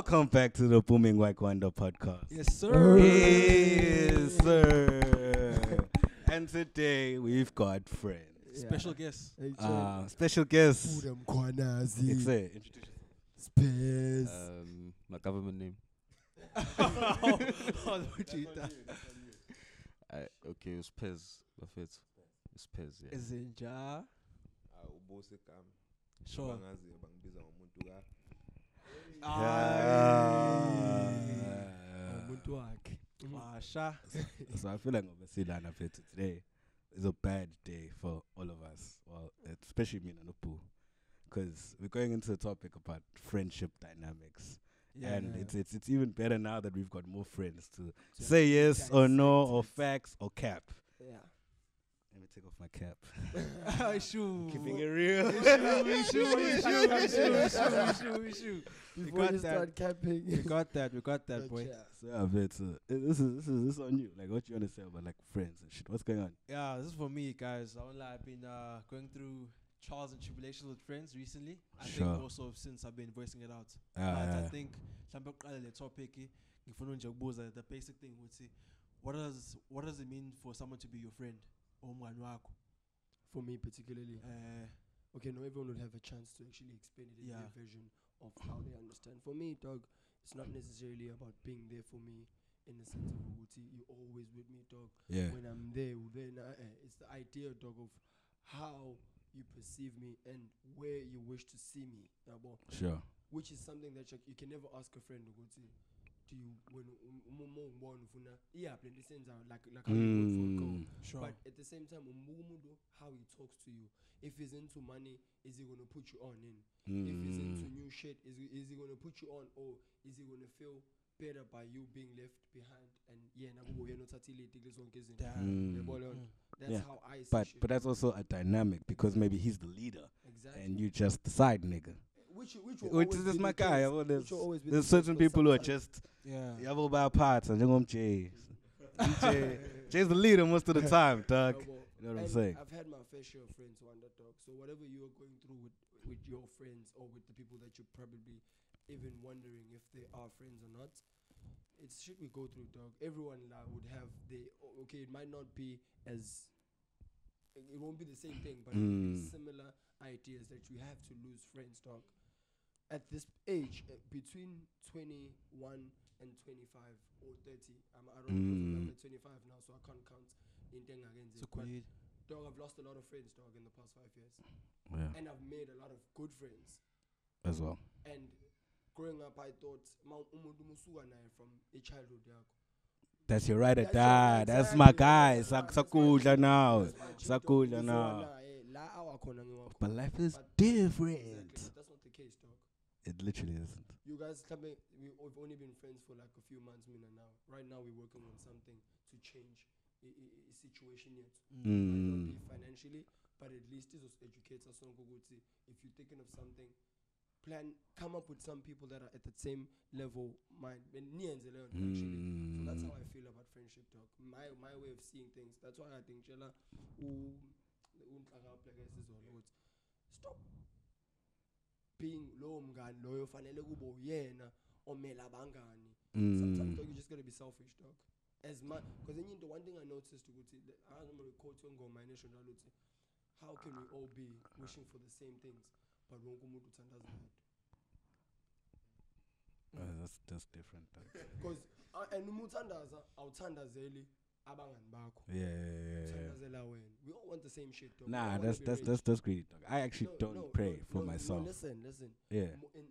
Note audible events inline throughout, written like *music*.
Welcome back to the Booming White Wonder podcast. Yes, sir. Yes, sir. *laughs* and today we've got friends. Special guest. Uh, special guest. Udam Kwanazi. It's a introduce Space. Um, my government name. *laughs* oh, I, okay, it's Pez. Buffett. It's Pez, yeah. Zinja. ubose kam Sure. bangazi bangibiza ngomuntu ka Yeah. Umuntu wakhe. Masha. *laughs* so I feel like Obasilana Fethu today is a bad day for all of us. Well, especially me and Anupu. Because we're going into the topic about friendship dynamics. yeah, and it's it's it's even better now that we've got more friends to say yes or no or facts or cap. Yeah. Let me take off my cap. Ah, Keeping it real. Shoo, shoo, shoo, shoo, shoo, shoo. We Before got you that. start capping. We got that. We got that, boy. Gotcha. So yeah, but uh, this is this is this is on you. Like what you wanna say about like friends and shit. What's going on? Yeah, this is for me, guys. I won't lie, I've been uh, going through trials and tribulations with friends recently. I Sure. think also since I've been voicing it out. Ah, but I yeah. think mhlawumbe kuqala le topic ngifuna nje ukubuza the basic thing ukuthi what does what does it mean for someone to be your friend or umngani wakho? For me particularly. Uh, Okay, no, everyone would have a chance to actually explain it in Yeah. their version of how they understand. For me, dog, it's not necessarily about being there for me in the sense of Uguti, you're always with me, dog. Yeah. When I'm there, then uh, it's the idea, dog, of how you perceive me and where you wish to see me. yabo. Sure. which is something that you, you can never ask a friend ukuthi do you when uma ungibona ufuna iyaphi lento esenzayo like like how you would for a goal Mm. sure. but at the same time umbuka umuntu how he talks to you if he's into money is he going to put you on in if he's into Mm. new shit is, he- is he going to put you on or is he going to feel better by you being left behind and yena kube uyena othatha ilidi kulezo zonke izinto. Mm. Yabo leyo nto? Mm. that's Yeah. how i see But shit. but that's also a dynamic because maybe he's the leader exactly and you just the side nigga. Which which will Which is just my guy. which There's, will always be there's the certain people who are just Yeah. yabo by parts and then Jay. Jay *laughs* Jay's the leader most of the time, dog. You know what I'm saying? I've had my fair share of friends who are underdog. So whatever you are going through with with your friends or with the people that you're probably even wondering if they are friends or not, it's shit we go through, dog. Everyone like, would have the okay. It might not be as it it won't be the same thing, but it will be Mm. similar ideas that you have to lose friends, dog. At this age, uh, between 21 and 25 or 30, I'm, I don't know, Mm. I'm at 25 now, so I can't count in again. So But cool. dog, I've lost a lot of friends, dog, in the past five years, Yeah. and I've made a lot of good friends. As well. And growing up, I thought, "Ma, umuntu musuka naye from a childhood. That's your right or That's your- That's my exactly, guy. that's Sak my- that's my sakudla now. that's my Sakudla now. naye, la awakhona ngiwakhona. But life is But- different. Exactly, but that's not the case, dog. It literally isn't. You guys, me, we- we've only been friends for like a few months, Mina. Now, right now, we're working on something to change a situation yet. Might not Mm. be financially, but at least this educates us on. If you're thinking of something, plan, come up with some people that are at the same level mind. and niyenze leyo nto actually. So that's how I Mm. feel about friendship talk. My my way of seeing things. That's why I think Chela u unhlaka upheke isizolo ukuthi stop being lowo mngani loyo fanele kube uyena omela abangani. Sometimes Mm. dog, you just gotta be selfish, dog. As much because then you know one thing I noticed ukuthi the- I remember quote ngoma initial ukuthi how can we all be wishing for the same things but wonke umuntu uthandaza yedwa Uh, that's that's different. dog. *laughs* because uh, and uma uthandaza awuthandazeli abangani bakho Yeah, yeah, yeah, yeah. wena we all want the same shit dog. Nah, that's that's that's that's greedy. Dog. I actually No, don't no, pray no, for myself. listen listen Yeah, in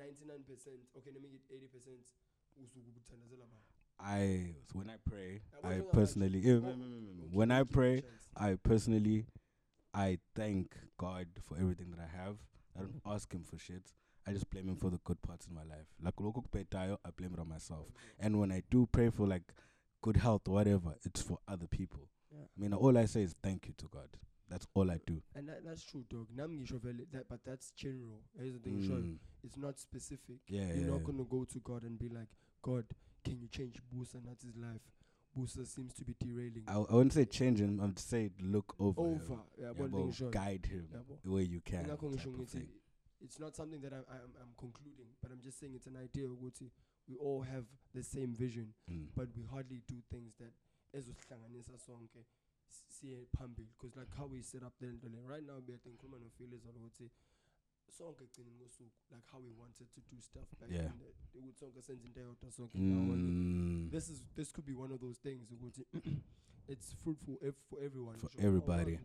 uh, 99% okay let me get 80% usuke uthandazela abantu I so when I pray, I what do you personally eh, Oh, mm, mm, mm, when I give me a pray. I personally I thank God for everything that I have. I don't ask Him for shit. I just blame Him for the good parts in my life. Like I blame it on myself. And when I do pray for like good health whatever, it's for other people. Yeah. I mean, all I say is thank you to God. That's all I do. and that, that's true dog nami ngisho vele that but that's general here's the thing Mm. it's not specific Yeah, you're yeah. not yeah. going to go to God and be like, God, can you change Busa Nati's life? Busa seems to be derailing. I, I wouldn't say change him. I'd say look over. him. Over. Yeah, Yeah, guide him bo. where you can. Ingakho type ngisho of ngithi thing. it's not something that I'm, I'm, I'm concluding, but I'm just saying it's an idea. We all have the same vision, Mm. but we hardly do things that ezosihlanganisa sonke siye phambili because like how we set up the nto le right now ngikhuluma ukuthi sonke kosuku like how we wanted to do stuff back Yeah. in ukuthi sonke senze into eyodwa sonke Mm. this is this could be one of those things ukuthi *clears throat* it's fruitful ev- for everyone For ngisho everybody.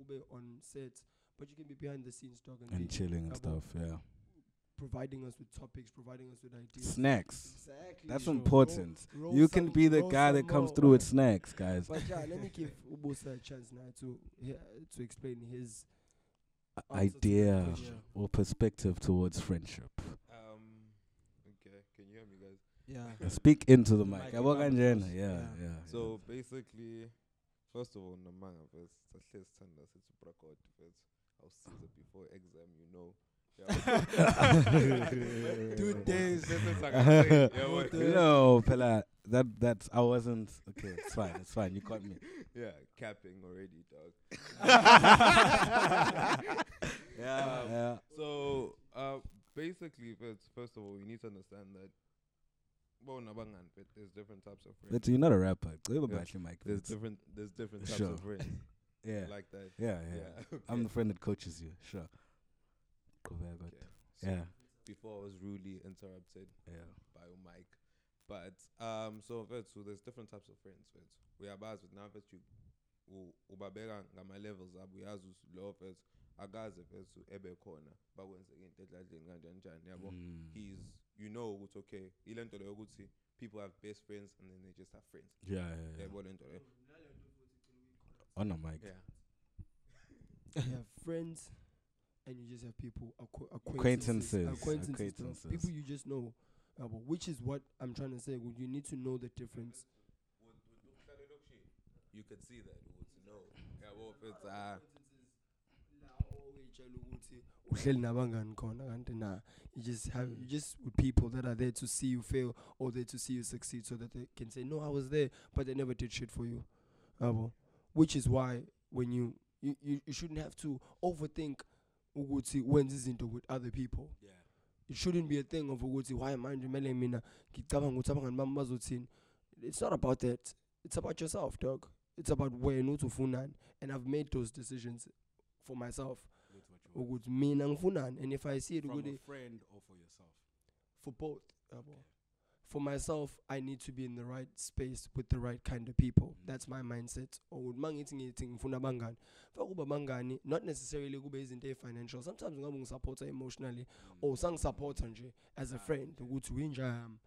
ube on set but you can be behind the scenes and, and chilling and stuff. Yeah. Providing us with topics providing us with ideas Snacks. exactly That's sure. important. Roll- roll You can some- be the guy that comes more. through with snacks, guys. but yeah let me *laughs* give ubusa a chance now to yeah, to explain his A- answer to that Idea or perspective towards friendship. Um, okay, can you hear me, guys? Yeah. Speak into the The mic. mic Yabo is up, kanjena. of Yeah, course. yeah. Yeah. yeah. So basically, first of all, namanga first, sahle sithanda sithi brakot first. Awusiza before exam, you know. Two days. *laughs* no, Pela, that that's I wasn't okay. It's fine. It's fine. You caught me. *laughs* Yeah, capping already, dog. *laughs* Yeah, Um, yeah. So, uh, basically, first, first of all, you need to understand that. Well, there's different types of friends. But you're not a rapper. Go Yeah. back your mic. There's different. There's different types Sure. of friends. Yeah, Like that. yeah, yeah. Yeah. I'm the friend that coaches you. Sure. Go but Okay. So yeah, Before I was rudely interrupted yeah. by a mic, but um, so first, so there's different types of friends. First, we are bars with now first you. u- ubabeka ngama levels abo uyazi ukuthi lo first akaze first ebe khona bakwenzeke into edladleni kanjani njani yabo Mm. he's you know ukuthi okay ile nto leyo ukuthi people have best friends and then they just have friends Yeah, yeah, yeah. yabo le nto leyo On the mic. yeah *laughs* you have friends and you just have people acqu- Acquaintances, acquaintances, acquaintances, dog. acquaintances. people you just know uh, but which is what i'm trying to say well, you need to know the difference. You could see that. No yabo first oyitshela ukuthi uhleli nabangani khona kanti na you just have you just with people that are there to see you fail or there to see you succeed so that they can say no i was there but they never did shit for you. Yabo? Which is why when you you, you, you shouldn't have to overthink ukuthi wenza izinto with other people. Yeah. it shouldn't be a thing of ukuthi why manje kumele mina ngicabanga ukuthi abangani bami bazothini? It's not about that. It's about yourself dog. It's about wena uthi ufunani. And i've made those decisions for myself. With what you want. ukuthi mina ngifunani? And if i see it ukuthi for both yabo. For myself i need to be in the right space with the right kind of people. Mm. That's my mindset. Or uma ngithi ngithi ngifuna abangani? Fakuba abangani not necessarily kube izinto financial sometimes ngabe ngisupporta emotionally mm. or sangisupporta nje as a ah, friend ukuthi winjami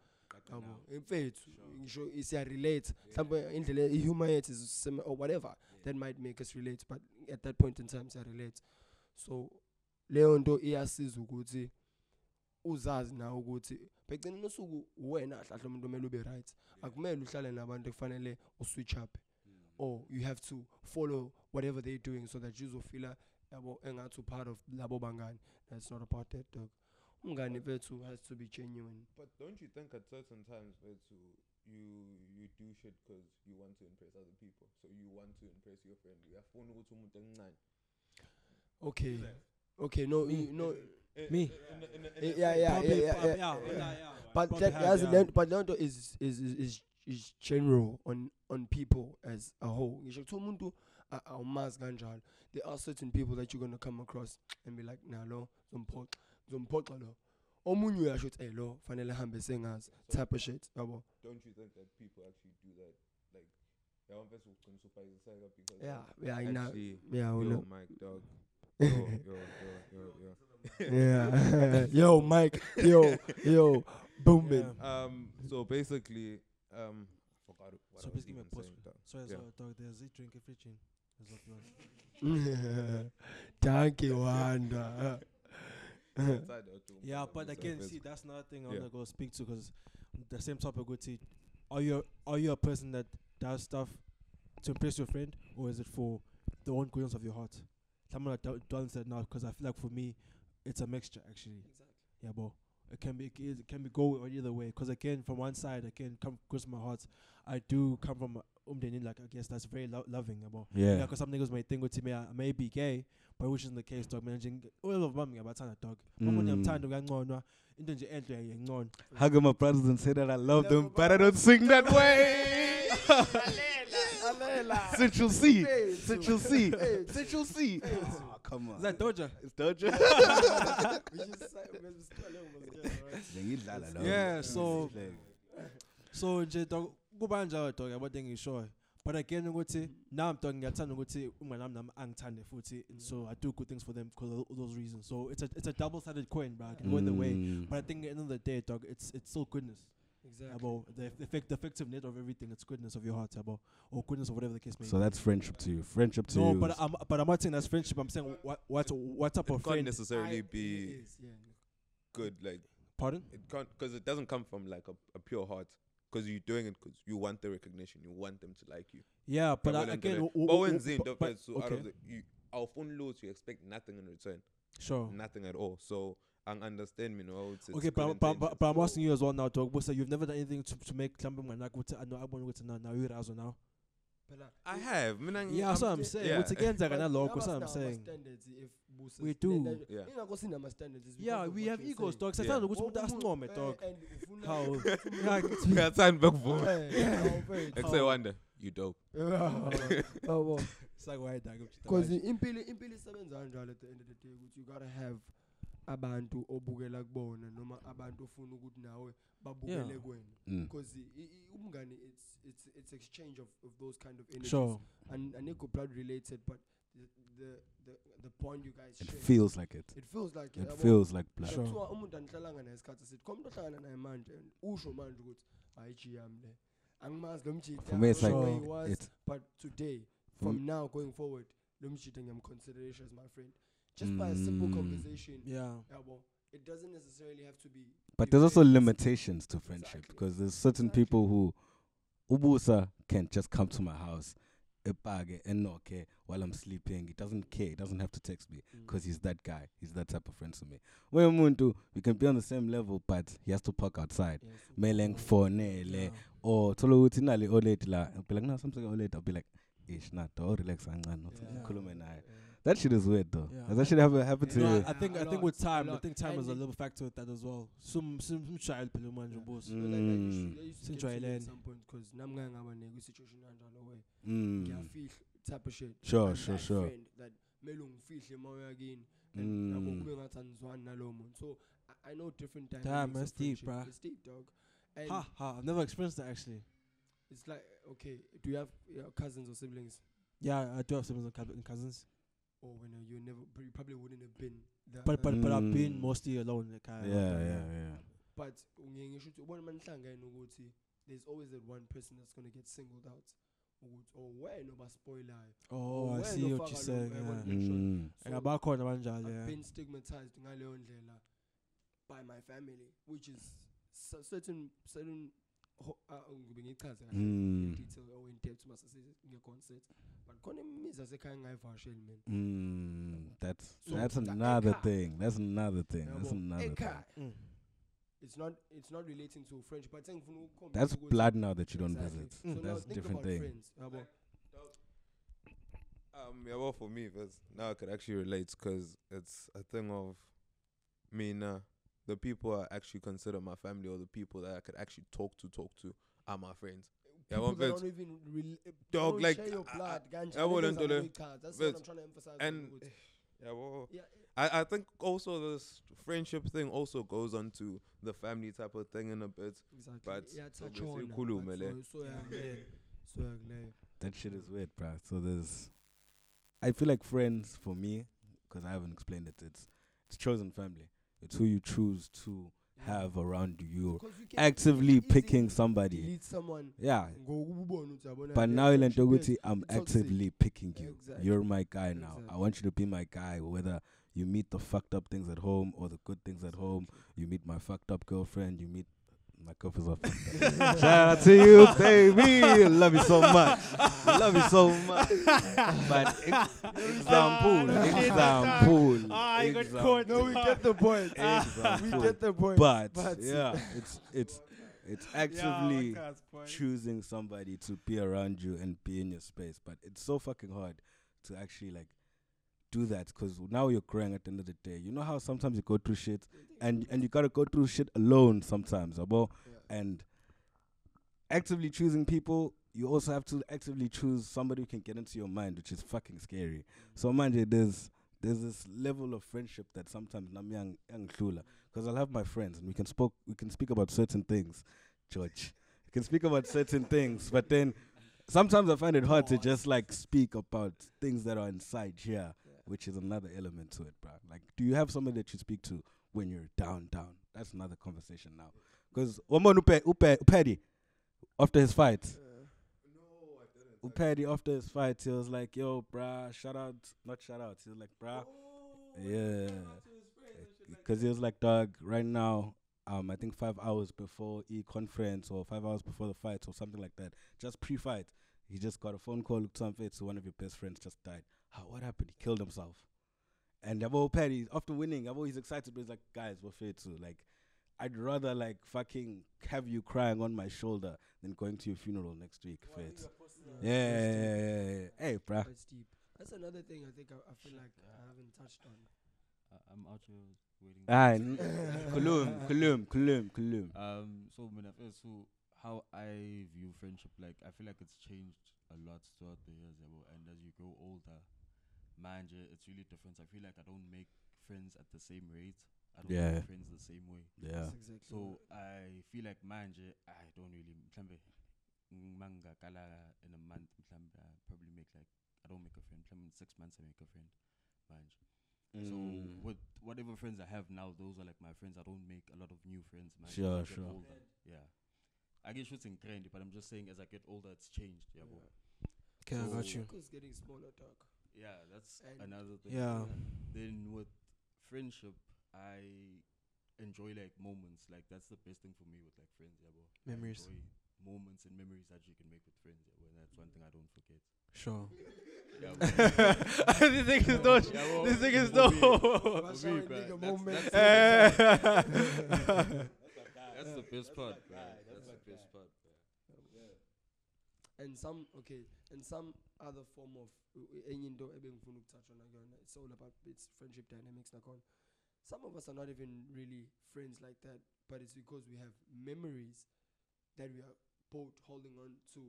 yabo mfethu ngisho siyarelate. Mhlawumbe indlela ihumor yethu or whatever that might make us relate but at that point in time siyarelate. So leyo nto iyasiza ukuthi uzazi nawe ukuthi pheceleni usuku wena hlahla umuntu omele ube right. Akumele uhlale nabantu ekufanele uswitch up or you have to follow whatever they're doing so that uzofila yabo engathi part of labo bangani. That's not about that dog. Umngani bethu has to be genuine. But don't you think at certain times where to you you do shit because you want to impress other people, so you want to impress your friend. Uyafuna ukuthi umuntu omncane. okay. Okay no you know Eh, Me? eh, Eh, yeah, yeah, yeah, yeah. yeah, yeah, yeah. but Probably that have, has learned, but Leonto is is is is is general on on people as a whole. Ngisho kuthiwa umuntu a- awumazi kanjalo. There are certain people that you're gonna come across and be like, nah lo, zomphoxa, zomphoxa lo. Omunye uyasho ukuthi, hey lo, fanele hambe sengazi, type of shit, yabo. Don't you think that people actually do that? Like, yawon bese ugcina usupayiseka because Yeah, of yeah, I know. actually, Yeah, we yo, know. Mike, dog. Yo, yo, yo, yo, yo. Yeah. *laughs* yo, Mike, yo, yo, booming. Yeah. Um. So basically, um, I forgot what So I was please give me a even pause. saying. dog. Sorry, Yeah. so dog, there's a drink every chin. There's a. *laughs* Thank you, Wanda. Outside or to Yeah, but than again, see, that's another thing I'm Yeah. gonna go speak to because the same topic would see. Are you are you a person that does stuff to impress your friend, or is it for the own goodness of your heart? Someone that do- does that now because I feel like for me, it's a mixture actually. Yeah, but it can be it can be go either way. Because again, from one side, again, come across my heart, I do come from a, like I guess that's very lo- loving yabo Yeah. because some niggas might think ukuthi me I may be gay but which isn't the case dog mina nje all of mami ngiyabathanda dog uma ngiyamthanda kuyanconwa into nje enhle yayincona Hug my brothers and say that I love them, but I don't sing that way. *laughs* *laughs* Central Cee. Central Cee. Central Cee. Oh, come on. is that Doja It's Doja. *laughs* We just say- we just call it was gay, right? Ngiyidlala lo. Yeah, so- Like, so nje dog kuba njalo dog yabo engishoyo but again ukuthi nami dog ngiyathanda ukuthi umngane wami nami angithande futhi so I do good things for them because of those reasons so it's a it's a double sided coin bro I can go either way mm, but I think at the end of the day dog it's it's still goodness Exactly. about the eff- effect the effective net of everything it's goodness of your heart about or goodness of whatever the case may So be that's friendship to you. Friendship to no you. but I'm but I'm not saying that's friendship I'm saying what what what type It of can't friend necessarily I- be it is, yeah. good. Like pardon it can't because it doesn't come from like a, a pure heart. Because you're doing it because you want the recognition, you want them to like you. yeah but I, Yabo le again leyo. w- but w- when w- Zin, but- don't but- so out okay of the you our phone loads, you expect nothing in return, sure nothing at all. So I understand, you know. It's, it's Okay, but, but, but, but I'm asking you as well now, dog. But so you've never done anything to, to make Klamba Manak with I know I want to now now you're also now. I have. Mina ngi- Yeah, that's what I'm- I'm saying. yeah. What's again but nalokho ngaba that's what I'm sinawo saying. ama-standards if buses- We ne- do. ne- Yeah. ingakho sinama-standards is Yeah, we have egos, saying. dog. Yeah. Sathanda ukuthi Wonke umuntu umuntu, asincome, dog. and ufuna- How? ufuna- Ngiyathanda bakuvuma. Eh, eh, awufethu. Ek say wonder, you dope. *laughs* Yabo. *laughs* It's like why dog. because impilo impilo isebenza kanjalo at the end of the day ukuthi you gotta have abantu obukela kubona noma abantu ofuna ukuthi nawe babukele Yeah. Mm. because umngane it's it's it's exchange of, of those kind of energies Sure. and anikho blood related but the the the, the bond you guys It share feels like it. it feels like It yabo. feels like blood. Sure. kuthiwa umuntu anihlalanga naye isikhathi esithi khona umuntu ohlangana naye manje usho manje ukuthi hayi yami le angimazi lo mjida For me, it's like don't know where he Sure. was, but today from m- now going forward lo mjida ngiyamconsideration as my friend just by a simple Mm. conversation Yeah. yabo it doesn't necessarily have to be But there's also limitations to friendship Exactly. because there's certain Exactly. people who Ubusa can just come to my house, epage and not care while I'm sleeping. He doesn't care. He doesn't have to text me Mm. because he's that guy. He's that type of friend to me. When Muntu, we can be on the same level, but he has to park outside. Yes, Meleng mm. fonele or tolo uthi nali olate la. I'll be like, no, something olate. I'll be like, ish, nah, do relax kancane, not Yeah. Khulume naye. Yeah. That shit is weird though. Yeah. Has that shit ever happened to No, you? I, I think A I think with time, I think time is a little factor with that as well. Some some some child phela manje boss. So like, I used to- I used to to me Joyland. some point because nami ngake ngaba nekwi-situation kanjalo where Mm. ngiyafihla type of shit Sure, And sure, that sure. friend that mele ungifihle uma uya kini and yabo Mm. kube ngathi anizwani nalowo muntu so I, I know different Damn, dynamics that's deep, friendship. bruh. it's deep dog and Ha ha. I've never experienced that actually. it's like okay do you have yeah, cousins or siblings Yeah, I do have siblings and cousins, or when you never you probably wouldn't have been that, but but but I've been Mm. mostly alone. Like, I, Yeah, yeah, yeah. but ngiye ngisho ukuthi ubona manihlangene ukuthi there's always that one person that's going to get singled out ukuthi oh wena obaspoilayo Oh, I wena see what ofaka you're lo- saying. yabona Yeah. Mm. So, Ngabakhona banjalo. I've Yeah. been stigmatized ngaleyo ndlela by my family which is cer- certain certain ngichaze kahle in depth ngekho set but khona that's that's another thing. That's another thing. That's another thing. It's not it's not relating to French, but That's blood now that you don't visit. That's a different thing. Um, yeah, well, for me, because now I could actually relate because it's a thing of me now. The people I actually consider my family or the people that I could actually talk to, talk to, are my friends. Yeah, people one that don't even rel- eh, Dog, don't like, share your blood kanje, I wouldn't do that. that's what I'm trying to emphasize and- *sighs* Yeah, well, yeah I, I think also this friendship thing also goes on to the family type of thing in a bit. exactly But yeah touch obviously on ukhulume le. so yakuleyo so yakuleyo That shit is weird, bruh. So there's, I feel like friends for me, because I haven't explained it. It's it's chosen family. It's who you choose to have around you. you Actively picking somebody. someone Yeah. ngokubona ukuthi yabona But now in friendship is- Guti, I'm actively picking you. Exactly. You're my guy now. I want you to be my guy, whether you meet the fucked up things at home or the good things at home. You meet my fucked up girlfriend. You meet my girlfriend's all fucked up. Shout out to you, baby. Love you so much. Love you so much. But ex- example, example. Ah, you got example, caught. no we get the point we example. get the point But, But- yeah, it's it's It's *laughs* actively choosing somebody to be around you and be in your space. But it's so fucking hard to actually like do that because now you're growing at the end of the day. You know how sometimes you go through shit and and you gotta go through shit alone sometimes, abo. Yeah. And actively choosing people, you also have to actively choose somebody who can get into your mind, which is fucking scary. So mind you, there's there's this level of friendship that sometimes nami yang yang because I'll have my friends and we can spoke we can speak about certain things, George. We can speak about certain things, but then sometimes I find it hard to just like speak about things that are inside here, which is another element to it, bro. Like, do you have somebody that you speak to when you're down, down? That's another conversation now. Because Omon Upe, Upe, Upedi, after his fight, Upedi after his fight, he was like, "Yo, bruh, shout out, not shout out." He was like, "Bruh, yeah," because he was like, "Dog, right now, um, I think five hours before e conference or five hours before the fight or something like that, just pre-fight, he just got a phone call. Looked on face, so one of your best friends just died. How? What happened? He killed himself." And Yabo Paddy, after winning, Yabo he's excited, but he's like, guys, we're fair too. Like, I'd rather like fucking have you crying on my shoulder than going to your funeral next week. Fair too. Yeah, yeah, yeah, yeah, yeah. Hey, bruh. That's deep. That's another thing I think I, I feel like I haven't touched on. Uh, I'm out here waiting. Ah, *laughs* n- Kulum, Kulum, Kulum, Kulum. Um, so mina so how I view friendship, like I feel like it's changed a lot throughout the years, yabo, and as you grow older, mind you, it's really different. I feel like I don't make friends at the same rate. I don't Yeah. make friends the same way. Yeah. That's exactly So what- I feel like manje I don't really mhlambe manga kala in a month mhlambe I probably make like I don't make a friend. Mhlambe in six months I make a friend. Manje. So Mm. with whatever friends I have now, those are like my friends. I don't make a lot of new friends. Man. Sure, as I get sure. Older. Yeah. I get shooting trendy, but I'm just saying as I get older, it's changed. Yeah. bro. Okay, I got you. Circle's getting smaller, dog. Yeah, that's And- another thing. Yeah. Then with friendship, I enjoy like moments. Like that's the best thing for me with like friends. Yeah, bro. I Memories. enjoy moments and memories that you can make with friends. Yeah, bro. And that's one thing I don't forget. Sure. Yeah, *laughs* this thing is not. Yeah. This thing is For me- not. for me, our that's- the- Eh. *laughs* That's the best part, bro. That's the best part. bruh. And some okay and some other form of enye into ebengifuna ukutouch on akuyona it's all about its friendship dynamics nakhona some of us are not even really friends like that but it's because we have memories that we are both holding on to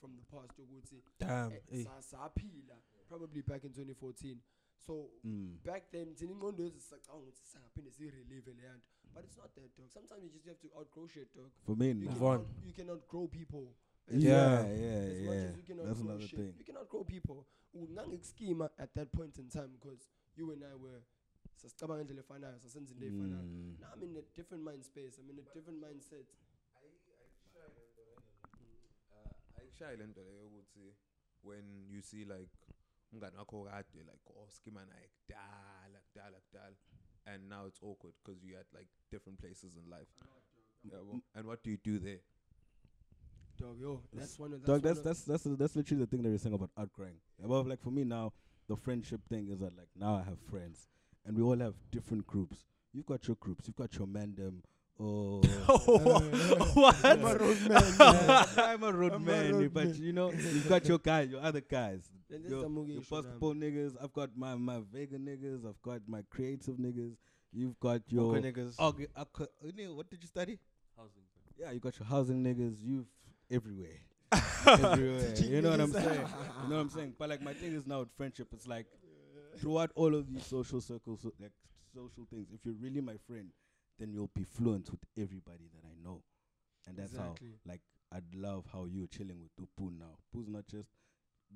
from the past ukuthi Damn. eh, Hey. sa- saphila probably back in 2014 so Mm. back then thina ingqondo yethu sisacabanga ukuthi sangaphinde siyirelive leya nto but it's not that dog sometimes you just have to outgrow shit dog For me, you nah. can, Move on. out, you can outgrow people Yeah, Yeah. yeah, as much as you can That's outgrow another shit, thing. you can outgrow people. Ungangekuschema at that point in time because you and I were sasicabanga indlela efanayo sasenza into efanayo Mm. now I'm in a different mind space. I'm in a different mindset. Ayikushaya le nto leyo ukuthi when you see like umngane wakho kade like oh skima naye kudala kudala kudala and now it's awkward because you at like different places in life. Yeah, well, and what do you do there dog yo that's one of that's Dog, one that's of- that's that's that's literally the thing that you're saying about outgrowing. Well, like for me now, the friendship thing is that like now I have friends, and we all have different groups. You've got your groups. You've got your mandem. Oh, *laughs* *laughs* what? I'm a road man Yeah, I'm a road I'm a man, road but man. you know you've got your guys, your other guys. Then Your, your issue now. basketball niggas. I've got my my vegan niggas. I've got my creative niggas. You've got your. Okay, niggas. Okay, okay, what did you study? Housing. Yeah, you got your housing niggas. You've everywhere. *laughs* everywhere. You know what I'm saying? *laughs* You know what I'm saying? But like my thing is now with friendship, it's like throughout all of these social circles, so- like social things, if you're really my friend, then you'll be fluent with everybody that I know. And that's Exactly. how like I'd love how you're chilling with Upu now. Pu's not just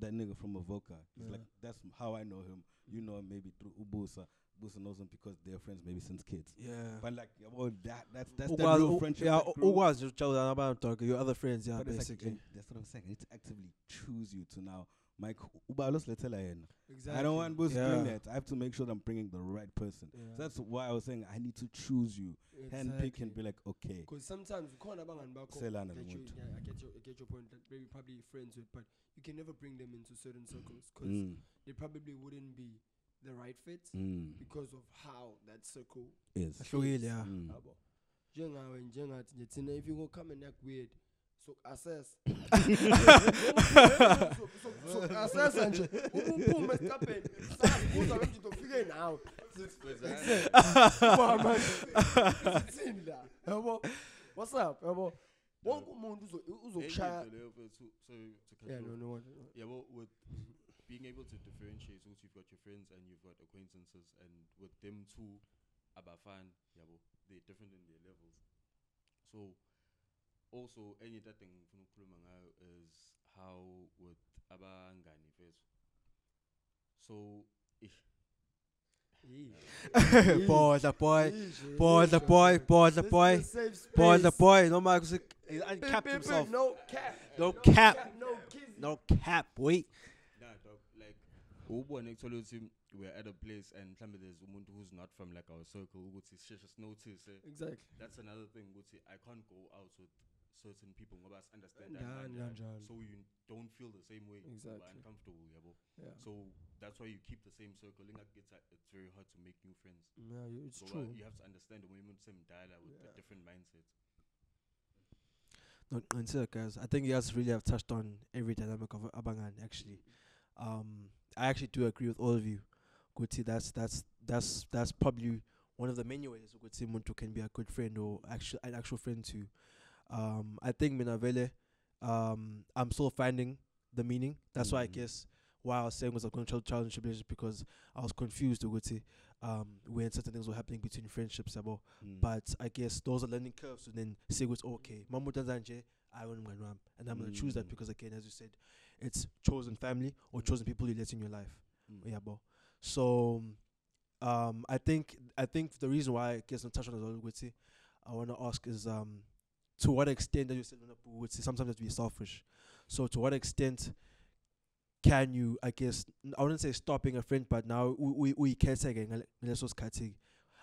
that nigga from Avoca. It's Yeah. like that's m- how I know him. You know him maybe through Ubusa. Ubusa knows him because they're friends maybe since kids. Yeah. But like yeah, well, that that's that's that real u- friendship. Yeah, that u- grew. ukwazi ukutshela abantu dog, your other friends, yeah, But it's like, basically. that's what I'm saying. I need to actively choose you to now. Mike, uba letela yena. exactly I don't want Boost doing Yeah. that. I have to make sure that I'm bringing the right person. Yeah. So that's why I was saying I need to choose you, handpick, and be like, okay, because sometimes ukhona abangani bakho Selana that you, nomuntu. yeah, I get your I get your point that maybe probably friends with but you can never bring them into certain circles because mm, they probably wouldn't be the right fit mm, because of how that circle is. Ahlukile, yeah. Mm. yabo. njengawe njengathi nje thina if you go come and act weird so assess. *laughs* So assess nje uphume esicabheni sakubuza ukuthi uzofike nawe Ngoba manje sithini la yabo what's up? Yabo wonke umuntu uzo- uzokushaya. Enye into leyo mfethu, sorry to cut yeah no no what- with being able to differentiate, also you've got your friends and you've got acquaintances, and with them too abafan, yeah, well, they're different in their levels. So, also, any that thing ngifuna ukukhuluma ngayo is how with abangani bethu. So, ish, Bodla boy, Yishe, bodla yishe, boy, bro. bodla This boy, is a safe bodla boy. No man, he Beep, uncapped himself. No cap. No cap. No cap. Wait. Nah, dog, like, ubone actually ukuthi we're at a place and mhlambe there's umuntu who's not from like our circle ukuthi sisheshe sinotice eh, Exactly. that's another thing ukuthi i can't go out with certain people ngoba si understand Ngani kanjani. kanjalo. so you don't feel the same way uba Exactly. uncomfortable yabo Yeah. so that's why you keep the same circle ingakugets it's very hard to make new friends Yeah, you- it's so true. you have to understand when same semdala with Yeah. a different mindset No, until guys, I think you guys really have touched on every dynamic of Abangan. Actually, um, I actually do agree with all of you. Guti, that's that's that's that's probably one of the many ways Guti Muntu can be a good friend or actual an actual friend to. Um, I think Minavele, um, I'm still finding the meaning. That's why I Mm. guess why I was saying was a control challenge relationship because I was confused Guti, um, when certain things were happening between friendships about Mm. but I guess those are learning curves and then say what's okay. Mamu Tanzanje, I want Mwanwam. And I'm gonna choose that Mm. because again, as you said, it's chosen family or chosen people you let in your life. Mm. Yeah, bro. So um I think I think the reason why I guess Natasha as well would say I wanna ask is um to what extent that you said would say sometimes have to be selfish. So to what extent can you I guess I wouldn't say stop being a friend, but now we we we can say again let's just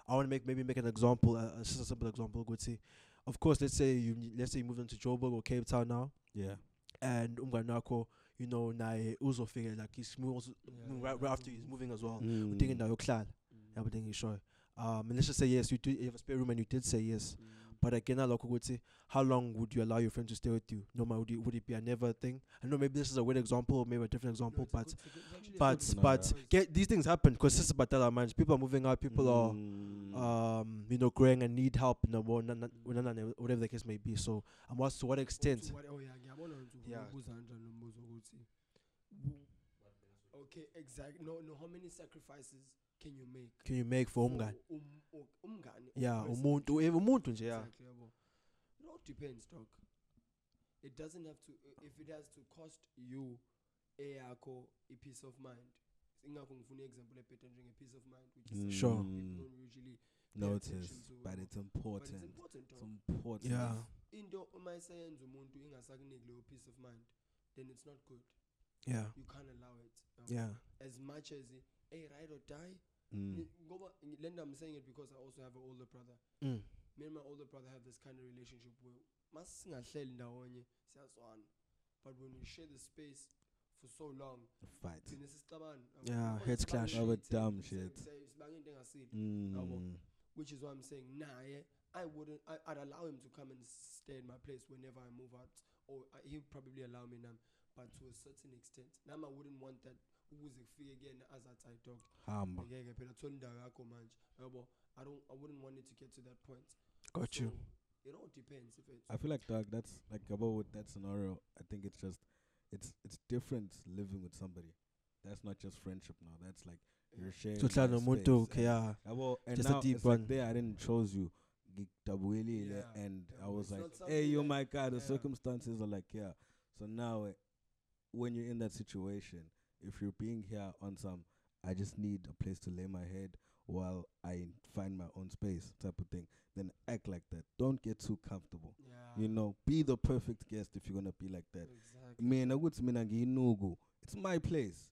I want to make maybe make an example, uh, just a simple example. Good say, of course, let's say you let's say you moved into Joburg or Cape Town now, Yeah. and umganako, you know, na also figure like he's moving Yeah, right, yeah, right after he's moving as well. Mm. Thinking that you're clan, Mm. yeah, but then you sure. Um, and let's just say yes, you do you have a spare room and you did say yes. Mm. But again, I like would say, how long would you allow your friend to stay with you? No matter would, you, would it be a never thing? I know maybe this is a weird example, or maybe a different example, it's a but good- good- it's actually a but No, but yeah. get these things happen because it's about that our minds. People are moving out. People are Mm. um, you know, growing and need help, no more, na- na- na- na- na- whatever the case may be. So, I'm asked to what Oh, extent. to what- oh, yeah, ngiyabona ukuthi ufuna Yeah. ukubuza kanjani lo mbuzo ukuthi bu- okay exactly no no how many sacrifices can you make Can you make for for umngani? um- u- umngani Yeah, person? umuntu, eh, umuntu nje, yeah. Exactly, yabo. it all depends dog it doesn't have to i- if it has to cost you eyakho i-peace of mind ingakho ngifuna i-example ebhede njenge-peace of mind which is Sure. Mm. people don't usually pay Notice, attention to, but yabo. it's but important. it's important It's important. Yeah, into uma iseyenza umuntu ingasakuniki leyo peace of mind then it's not good yeah, you can't allow it yabo. yeah. as much as hey ride or die Mm. le i'm saying it because i also have an older brother Mm. me and my older brother have this kind of relationship where masingahleli ndawonye siyazwana but when we share the space for so long Fight. gcine sesixabana yabo. Yeah, heads clash. over dumb shit. siya- into engasile Mm. Yabo. which is why I'm saying naye I wouldn't I, I'd allow him to come and stay in my place whenever I move out or uh, I, he'd probably allow me now but to a certain extent nami I wouldn't want that ukuze kufike kuyena azathi ayi dog Hamba. ngeke phela thola indawo yakho manje yabo I don't I wouldn't want it to get to that point Got you. It all depends if it's I feel like dog. That's like about with that scenario. I think it's just, it's it's different living with somebody. That's not just friendship now. That's like you're sharing. To tell that umuntu, okay, yeah. And, well, and Just a now deep it's like there I didn't chose you. Gigtabwele, Yeah, and I was like, hey, like- my guy. The yeah. circumstances are like, yeah. So now, eh, when you're in that situation, if you're being here on some, I just need a place to lay my head while I find my own space type of thing. Then act like that. Don't get too comfortable. yeah You know, be the perfect guest if you're gonna be like that. exactly Mina ukuthi mina ngiyinugu. It's my place.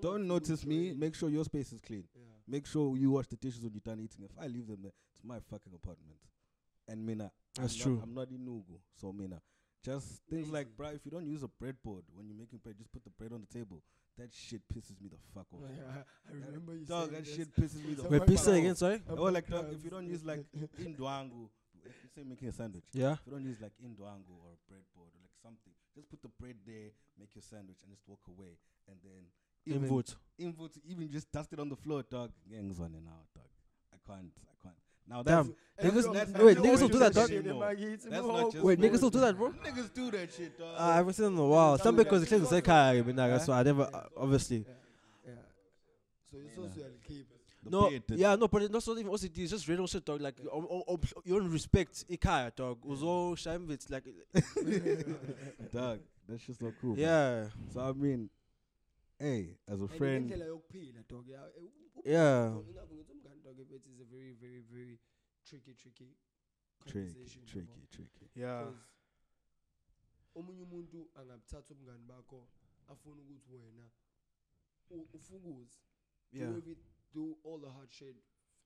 Don't notice me. Make sure your space is clean. yeah Make sure you wash the dishes when you're done eating. If I leave them there, it's my fucking apartment. And mina, That's I'm true. Not, I'm not inugu. So mina, just things like, Lazy. bruh, if you don't use a breadboard when you're making bread, just put the bread on the table. That shit pisses me the fuck off. Yeah, I *laughs* remember you Dog, that shit pisses me the So *laughs* Wait, fuck please say off. again, sorry. Oh, like dog, if you don't use like *laughs* indwangu if you say making a sandwich, Yeah. if you don't use like indwango or a breadboard or like something, just put the bread there, make your sandwich, and just walk away. And then even Invote. invote, even just dust it on the floor, dog. Gangs on it now, dog. I can't, I can't. Now that's Damn. Everyone- that's wait, niggas just will do that, dog? That's That's not just Wait, niggas for- still do that, bro? Niggas do that shit, dog. I haven't seen it in a while. Some do because that. the things say kaya, but Huh? so I never uh, obviously. Yeah. yeah. So you're supposed to keep. The No, yeah, no, but it's not even OCD. It's just random shit, dog. Like, um, um, um, you don't respect Ikaya, dog. Uzo Shambits, like, *laughs* *laughs* dog. That's just not cool. man. yeah, So I mean, hey, as a And friend, indlela yokuphila dog yeah eh, u- u- Yeah. dog, ingakho ngithi umngani dog if it is a very very very tricky tricky tricky, conversation yabo. tricky, tricky. yeah, 'Cause omunye umuntu angabuthatha ubungani bakho afuna ukuthi wena u- ufukuze yeah, do every do all the hard shit.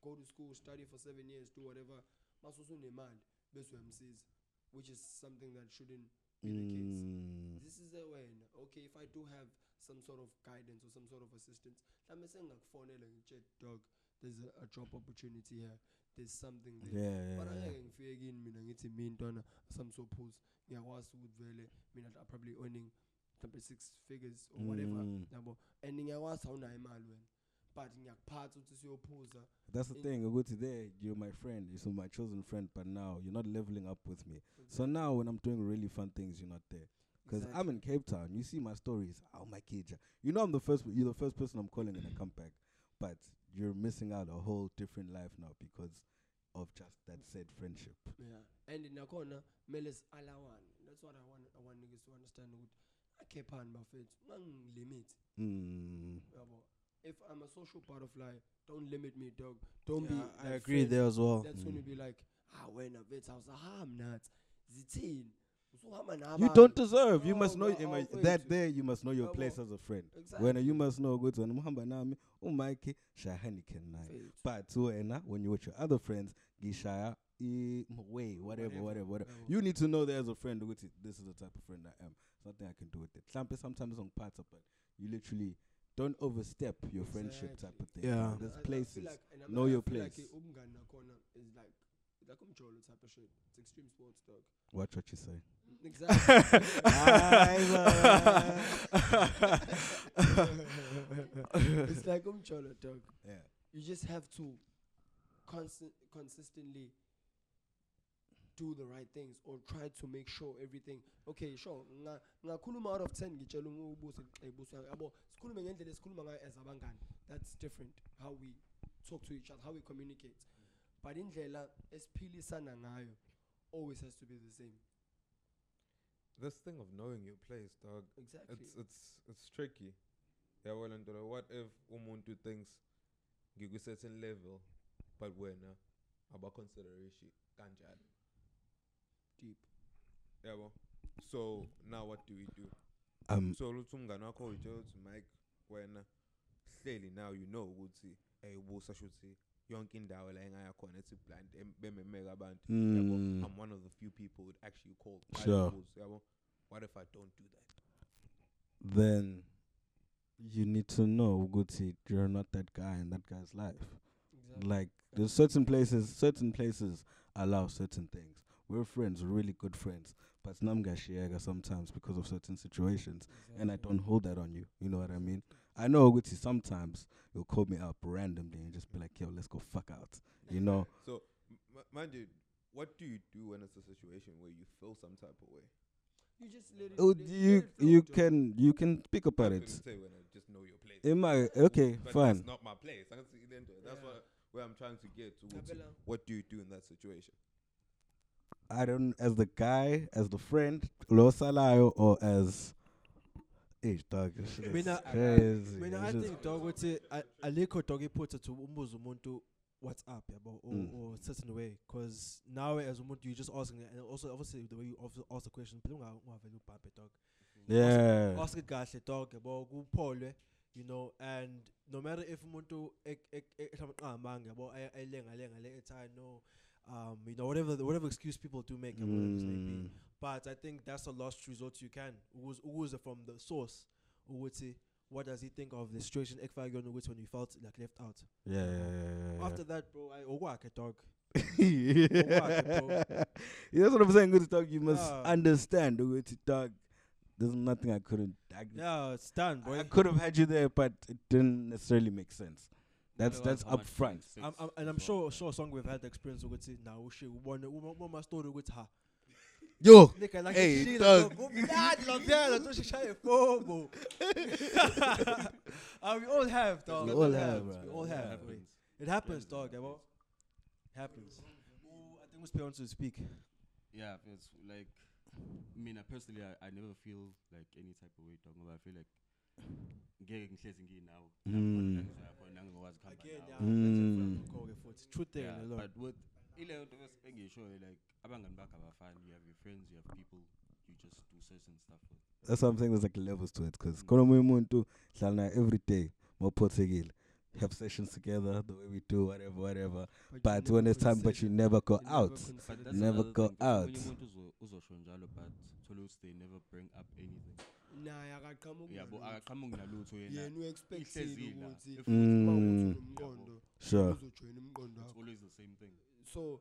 Go to school study for seven years do whatever. Mase usunemali bese uyamsiza which is something that shouldn't be the case. Mm, this is a wena okay if i do have some sort of guidance or some sort of assistance mhlawumbe sengingakufonela ngitshe dog there's a, a job opportunity here there's something there yeah, yeah, but yeah. angeke ngifike kini mina ngithi mi ntwana samsophuza ngiyakwazi ukuthi vele mina are probably earning mhlawumbe six figures or whatever Mm. yabo and ngiyakwazi awunayo imali wena but ngiyakuphatha ukuthi siyophuza That's the in- thing. Uguti there, you're my friend. You're my chosen friend, but now you're not leveling up with me. So now when I'm doing really fun things, you're not there. Because I'm in Cape Town. You see my stories. Oh my kid. You know I'm the first. You're the first person I'm calling in I come back. But you're missing out a whole different life now because of just that said friendship. yeah and nakhona kumele si-alawane that's what i want, I want niggas to understand I ukuthi akhephani bafethu ungangilimit Mm. yabo if i'm a social butterfly don't limit me dog don't Yeah, be I agree friend there as well. that's Mm. gonna be like ah when a bit wena vethu awusahamba nathi zithini usuhamba You don't deserve. You must oh, know. God, am oh, that wait. there, you must know your Yabo. place as a friend. exactly When you must know good when muhamba nami uMike shahani kenai. But when you with your other friends gishaya way whatever whatever whatever. You need to know there as a friend ukuthi this is the type of friend I am. There's nothing I can do with it. Mhlampe sometimes on parts but you literally don't overstep your friendship type of thing. Yeah. There's I- I places. like- Know I your feel like place. ubungani is like like type of shit it's extreme sports dog Watch what you say. It's like umjolo dog. Yeah. you just have to constant consistently do the right things or try to make sure everything okay sure nga- ngakhuluma out of 10 ngitshela ubuso ngixebuso eh, yabo sikhulume ngendlela esikhuluma ngayo as abangani. That's different how we talk to each other how we communicate. But indlela esiphilisana ngayo always has to be the same This thing of knowing your place, dog. exactly It's it's it's tricky. Yeah, well, and what if umuntu thinks a certain level, but when about consideration kanjani? deep Yeah, well. So now what do we do? Um So luthi umngane wakho uyitshela ukuthi Mike wena hleli now you know ukuthi hey ubusa shuthi yonke indawo la engaya khona ethi blind em- bememeka abantu yabo Mm. I'm one of the few people who'd actually call Sure. Yabo what if I don't do that then you need to know ukuthi you're not that guy in that guy's life. exactly Like there's certain places, certain places allow certain things. We're friends, we're really good friends, but namgashiega sometimes because of certain situations, and I don't hold that on you. You know what I mean? I know Gucci sometimes you'll call me up randomly and just be like, "Yo, let's go fuck out," you know? *laughs* so m- m- mind you what do you do when it's a situation where you feel some type of way you just let it Oh, let- let you it you can you can speak about I it. say when I just know your place Am I okay? but Fine. that's not my place I can see it into it. that's Yeah. what where I'm trying to get to what do you do in that situation I don't as the guy, as the friend, Lo Salayo, or as Hey, dog, this shit is Mina- crazy. Mina, It's I just- think dog ukuthi a- alikho dog iphutha to umbuzo umuntu what's up yabo or, Mm. or certain way because now as umuntu you just asking and also obviously the way you also ask the question phela unga- ungavele ubhambe dog yeah. ask it kahle dog yabo kupholwe you know and no matter if umuntu ek- ek- ek- mhlawumbe qhamange yabo ay- ayilenga lenga le ethi no um you know whatever whatever excuse people do make yabo, whatever it may be Mm. but I think that's the last resort you can. Ukuze ukuze from the source, ukuthi what does he think of the situation kuyona ukuthi when you felt like left out. Yeah, yeah, yeah, yeah, yeah. After that, bro, I okwakhe dog. That's what I'm saying. Good dog. You must Yeah. understand. Ukuthi, dog. There's nothing I couldn't. I, Yeah, it's done, boy. I could have had you there, but it didn't necessarily make sense. That's that's how up front. time I'm, I'm, and I'm sure well. sure song we've had the experience ukuthi now she shit one one my story with her. Yo, Nigga, like Hey, shit, dog. dog. Kumnandi la phela to shaya fomo. Ah, we all have, dog. We all have, We all have. It happens, dog. Yabo. It happens. I think we're supposed to speak. Yeah, it's like I mean, I personally, I, I never feel like any type of way talking about. I feel like ngeke ngihlezi nginawo Mm. khona ngingakwazi kuhamba Again, nawe. yeah. Mm. let's go for it. Truth there, Yeah, yeah, but with ile nto bes- engishoyo like abangani bakho abafani you have your friends you have people you just do certain stuff with that's what I'm saying. There's like levels to it. Because khona omunye umuntu hlala naye every day mawuphothekile. Have sessions together the way we do whatever whatever. But when it's time, but you never go out. but that's Never another go thing, 'cause out. omunye umuntu uzo- uzosho njalo but thole ukuthi they never bring up anything naye akaqhamuki yabo nalutho. akaqhamuki nalutho yena yena uexpectile ihlezi la ukuthi if Mm. uma kuthi unomqondo Sure. uzojoyina umqondo it's wakho always the same thing so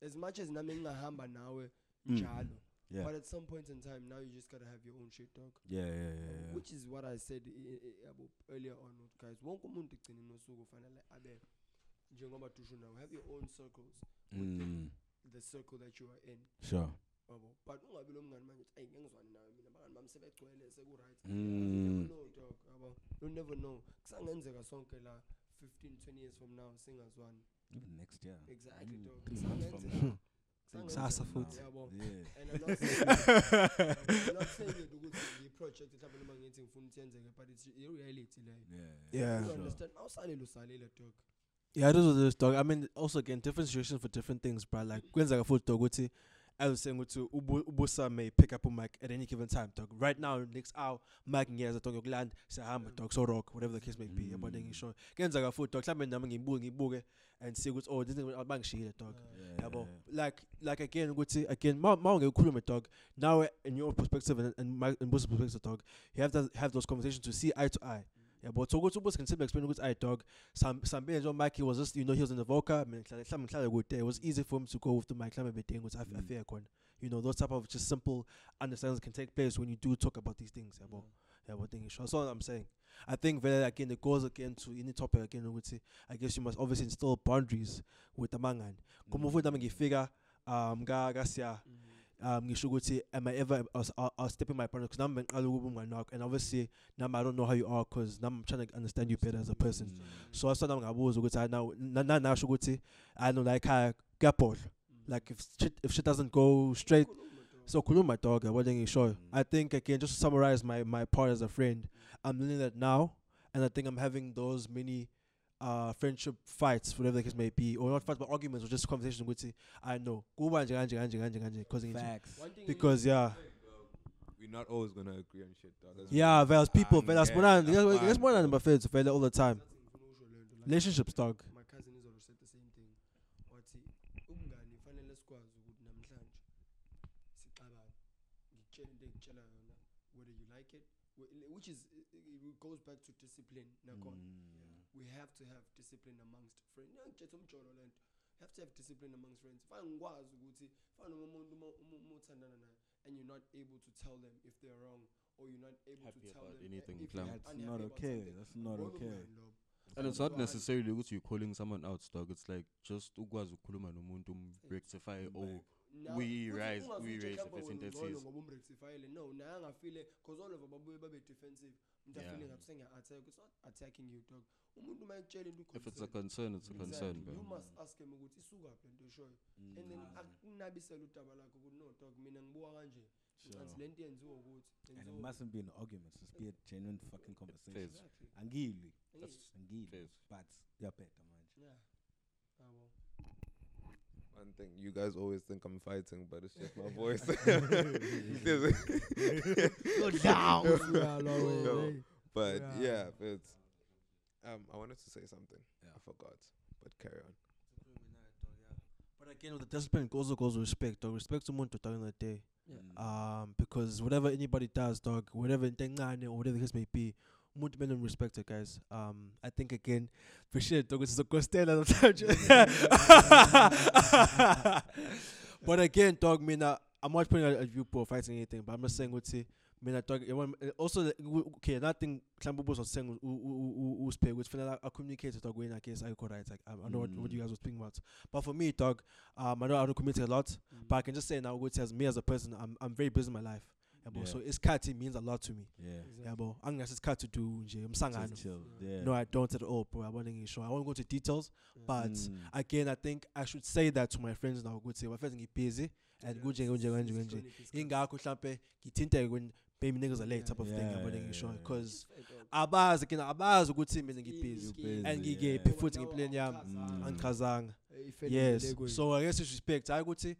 as much as nami ngingahamba nawe Mm. njalo Yeah. but at some point in time now you just gotta have your own shit dog Yeah, yeah, yeah, yeah. which is what i said i- i- i- yabo, earlier on guys wonke umuntu egcina nosuku fanele abe njengoba tusho now have your own circles Mm. the circle that you are in Sure. Yabo but ungabi lo mngani manje uthi ayi ngengizwani nawe mina abangani bami sebegcwele seku-right Mm. you never know dog yabo you never know kusangenzeka sonke la 15 20 years from now singazwani Even next year. exactly Mm. dog Three months from kusangenzeka now. Kusangenzeka, Kusasa futhi. yabo Yeah. and I'm not saying I'm not saying it ukuthi ngiyi-project mhlawumbe noma ngithi ngifuna ukuthi yenzeke but it's i-reality leyo Yeah. Yeah. you sure. understand awusalele usalele dog Yeah, those are those dog. I mean, also again, different situations for different things, bro. Like, kwenzeka futhi dog ukuthi I was saying ukuthi ubu- ubusa may pick up a mic at any given time, dog. Right now, next hour, mic ngiyeza dog yokuland siyahamba dog so rock whatever the case may be. Yabo Mm. ngisho. Kwenzeka futhi dog mhlawumbe nami ngibuke ngibuke and see ukuthi oh this thing bangishiyile dog. Yabo like like again ukuthi again ma ungekhuluma dog now in your perspective and and my in Busa's perspective dog you have to have those conversations to see eye to eye yeah but so ukuthi ubus can simply explain ukuthi eye dog. Some some being John Mikey was just you know he was in the voca I mean mhlawumbe mhlawumbe kude it was easy for him to go with the mhlawumbe bedinga ukuthi I Mm. fear khona you know those type of just simple understandings can take place when you do talk about these things yabo yabo thing sure so I'm saying. I think very again it goes again to any topic again ukuthi I guess you must obviously instill boundaries with amangani kuma Mm. futhi nami ngifika um ka kasiya um ngisho ukuthi am I ever I'll, step in my partner because bengiqala ukuba umngani wakho and obviously now I don't know how you are because now I'm trying to understand you better as a person. Mm. so I nami ngabuza ukuthi I now na nasho ukuthi I know like ekhaya kuyabhodla like if shit, if shit doesn't go straight so khuluma dog le ngishoyo Mm. I think again just to summarize my my part as a friend I'm learning that now and I think I'm having those many uh friendship fights whatever the case may be or not fights but arguments or just conversations with I know kuba nje kanje kanje kanje kanje because Facts. because yeah we're not always gonna agree on shit dog That's yeah fine. there's people there's yeah, more that's there's fine, more bro. than buffets fella all the time Relationships. relationships dog my cousin is also said the same thing wathi ubungani fanele sikwazi ukuthi namhlanje sixabane ngikutshela into engikutshela yona whether you like it which is it it goes back to discipline nakhona Mm. We have to have discipline amongst friends ngithetha umjolo lento you have to have discipline amongst friends fane ngikwazi ukuthi fane noma umuntu uma- uma uma uthandana naye and you're not able to tell them if they're wrong or you're not able Happy to tell about them anything, if Clam. you're That's unhappy not about okay. something. That's not Ngibona okay. umngani lobo. and it's not I- necessarily ukuthi you're calling someone out dog it's like just ukwazi ukukhuluma nomuntu um, rectify oh Na- We futhi rise- we uthi raise mhlawumbe the wena percentages. ungcono ngoba umrectifyile no naye angafile because all of babuye babe defensive umuntu Yeah. afile ngathi sengiya-attack it's not attacking you dog umuntu uma ekutshela into if it's a concern, concern it's a concern exactly, you must ask him ukuthi isukaphi lento eshoyo and then Mm. akunabisele udaba lakho ukuthi no dog mina ngibuka kanje Sure. ngicathi le nto yenziwa ukuthi And it mustn't be an argument. Just be a genuine fucking conversation. Fairs. Exactly. Angilwi. Yes. Angilwi. Fairs. But uyaphetha manje. Yeah. Yabo. One thing you guys always think I'm fighting, but it's just my *laughs* voice. *laughs* Go *laughs* down. No. but Yeah. yeah, it's um I wanted to say something. Yeah. I forgot. But carry on. but again with the discipline it also goes with respect dog respect umuntu dog in the day Yeah. Um because whatever anybody does dog whatever into encane or whatever the case may be umuntu kumele respect guys um i think again for sure dog is a costela *laughs* *laughs* but again dog mina i'm not putting a, a viewpoint fighting anything but i'm just saying ukuthi mina eh, also okay nothing mhlawumbe ubuzo saying usiphe ukuthi fanele i communicate dog i guess i right like I, know what, what you Mm. guys were speaking about but for me dog um i know i don't communicate a lot but I can just say now, which as me as a person, I'm I'm very busy in my life. Yeah, bro. Yeah. So isikhathi means a lot to me. Yeah. Yeah, bro. Anginaso isikhathi to do nje umsangano. Just chill. Yeah. No, I don't at all, bro. I want to show. I won't go to details, but Mm. again, I think I should say that to my friends now. Good say, my friends get busy and good nje kunje kanje kanje. Ingakho mhlambe ngithinte when baby niggas are late type of thing. Yeah, yabona yeah, ngisho yeah. because abazi again abazi ukuthi mina ngibusy busy, and yeah. ngikephi futhi ngempilweni yami angichazanga. Yes. So I guess it's respect. I would say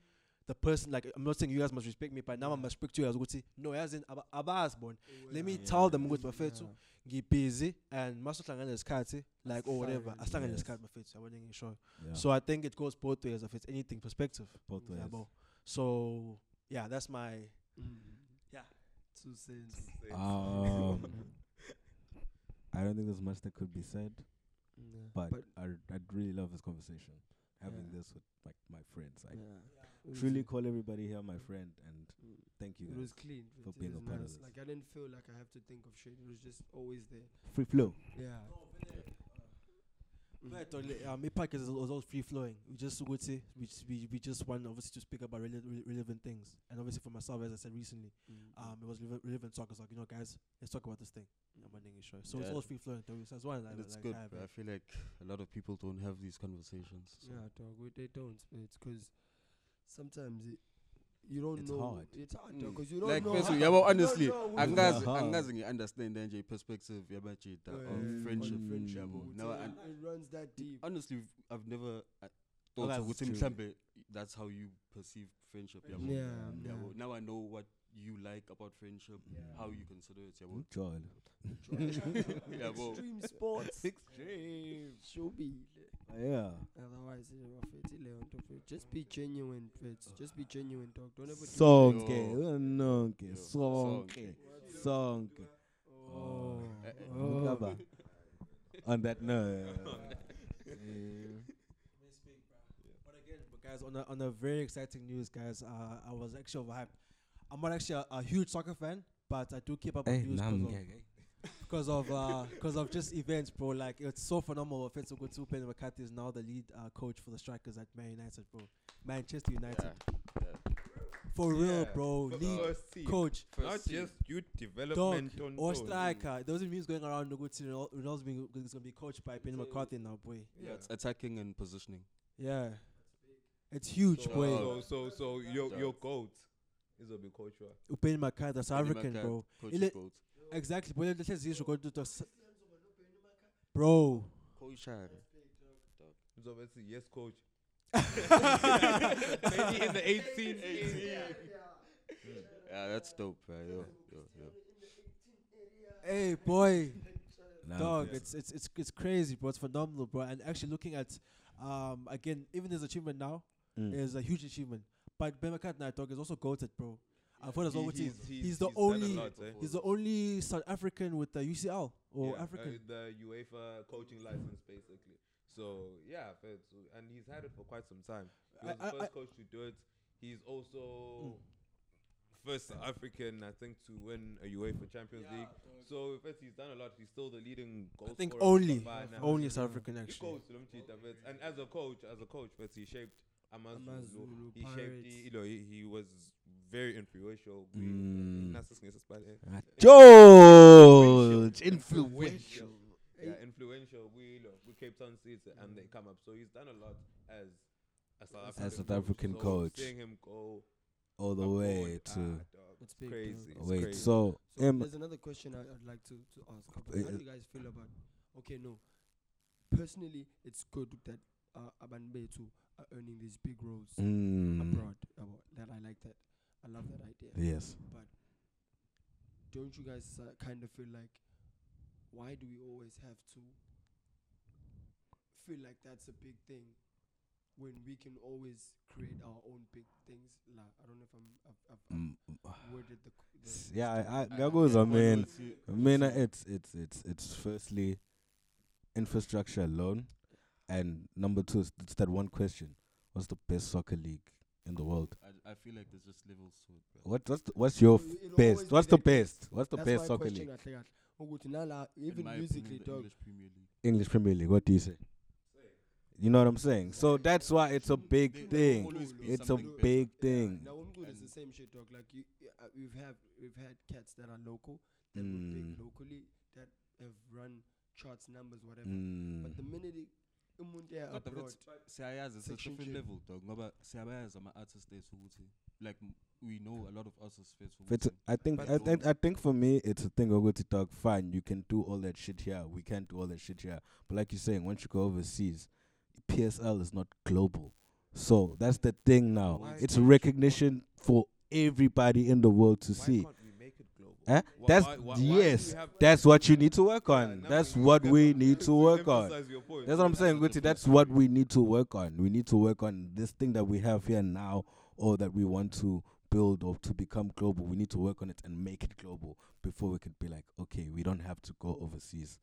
the person like I'm not saying you guys must respect me, but now I must respect you guys. I would say no, as in aba- abazi bon. Let me Yeah. tell them ukuthi bafethu ngibusy and masohlangana nesikhathi like or whatever. Asihlangane, Ahlangane yes. nesikhathi bafethu. Yabona ngisho. Yeah. So I think it goes both ways if it's anything perspective. both ways. Yabo. So yeah, that's my Yeah. Two cents. Um, *laughs* I don't think there's much that could be said, but, I I'd really love this conversation. Having Yeah. this with like my friends, I yeah. Truly call everybody here my friend, and Mm. thank you It guys. was clean. for being a was part of this. Like I didn't feel like I have to think of shit. It was just always there. Free flow. Yeah. Mm. But uh, um, my podcast is was all free flowing. We just would say we, just- we we just want obviously to speak about rele- re- relevant things, and obviously for myself, as I said recently, Mm. um, it was relevant, relevant talk. It's like you know, guys, let's talk about this thing. I'm ending it short. So it's Yeah. all free flowing. So that's one. And like, it's like good. I but I feel like a lot of people don't have these conversations. So. Yeah, dog. we- They don't. but It's because sometimes it, you don't It's know. hard. It's hard Mm. because you don't like know. first, how- yeah, well, *laughs* you don't honestly, know who's angazi Aha. angazi ngi-understand nje perspective yabajita Yeah, of on friendship friendship, yabo. ukuthi Now, I- it runs that deep. honestly v- I've never uh, thought that's ukuthi true. mhlambe that's how you perceive friendship yabo. Yeah, Yabo. yeah. Now I know what you like about friendship, how you consider it yabo. Joel. Yabo. Extreme sports. *laughs* Extreme. Showbiz. Yeah. Otherwise, you know, fit ile nto fit. Just be genuine, fit. Just be genuine, dog. Don't ever do Sonke, Yo. nonke, Yo. sonke, sonke. Oh. Eh. Oh. On that note. But again, but guys, on a, on a very exciting news, guys, uh, I was actually overhyped. I'm not actually a, a huge soccer fan, but I do keep up with Hey, news nam, because of, yeah, yeah. because uh because of just events, bro. Like it's so phenomenal. Offensive good to Benny McCarthy is now the lead uh, coach for the strikers at Man United, bro. Manchester United. Yeah. Yeah. For real, Yeah, bro. for Lead first team. coach. Not First team. just youth Dog development on or toes. striker. There was a news going around. Noguchi Ronaldo's being is gonna be coached by Benny McCarthy now, boy. Yeah, it's attacking and positioning. Yeah, it's huge, So, boy. so, so, so your your goat is a big coach. right? Benny McCarthy, the South African, bro. coach Ile- of goals. Exactly. But let's say you go to the s- bro. Coach Shire. So let's yes, coach. *laughs* Maybe in the 18th. Yeah, that's dope. Right? Yo, yo, yo. Hey, boy. Nah, Dog, yeah. it's it's it's it's crazy, bro. It's phenomenal, bro. And actually looking at um again, even his achievement now Mm. is a huge achievement. But Ben McCartney, dog, is also goated, bro. I've heard as well. He- his- he's, he's the only- lot, eh? He's the only South African with the UCL or Yeah, African. uh, the UEFA coaching license, basically. So yeah, to- and he's had it for quite some time. He I- was the first I- coach to do it. He's also Mm. first African, I think, to win a UEFA Champions League. So in fact, he's done a lot. He's still the leading goal I think only only South African actually. coached them, cheat them, and as a coach, as a coach, but he shaped Amazulu. Amazulu He shaped, the, you know, he, he was very influential. We- Mm. Nas is ngesiSpanish, eh? Ah, George, influential. yeah, influential. We look, we Cape Town seeds and they come up. So he's done a lot as a South African, As South African so coach. Seeing him go All the way ah, to dog, It's big, crazy. dog. It's wait. crazy. So, So um, there's another question I, I'd like to, to ask. About. Uh, How uh, do you guys feel about? Okay, no. Personally, it's good that uh, Abanbetu are earning these big roles mm, abroad. About that, I like that. I love that idea. yes. But don't you guys uh, kind of feel like why do we always have to feel like that's a big thing when we can always create our own big things? La, I don't know if I'm I've, I've, Mm, I've worded the, the yeah, I, I, that goes, I mean, I mean, uh, it's it's it's it's firstly infrastructure alone, and number two, is it's that one question: What's the best soccer league in the world? I, I feel like there's just levels to it. bro. What what's the, what's your It'll- it'll best? always be What's the that best? What's the best soccer league? kahle kahle. Ukuthi nala, even my musically, opinion, the dog. English Premier League. English Premier League. What do you say? You know what I'm saying? So that's why it's a big There- there will thing. always be It's a something better. big Yeah, thing. Now, umculo is the same shit, dog. Like you, uh, we've have we've had cats that are local, that were big Mm. locally, that have run charts, numbers, whatever. Mm. But the minute it, umuntu uya Kodwa futhi siyayazi sesi-different level dog ngoba siyabayazi ama-artist ethu ukuthi like we know a lot of artists fethu But I think But I think I think for me it's a thing of good to talk. Fine, you can do all that shit here. We can't do all that shit here. But like you're saying, once you go overseas, PSL is not global. So that's the thing now. Why It's recognition for everybody in the world to Why see. can't we make it global? Eh? Why- That's why- why- why yes. we That's what you need to work on. now That's what we need to work on. point. That's what I'm saying, Guti. That's what we need to work on. We need to work on this thing that we have here now, or that we want to build or to become global. We need to work on it and make it global before we could be like, okay, we don't have to go overseas.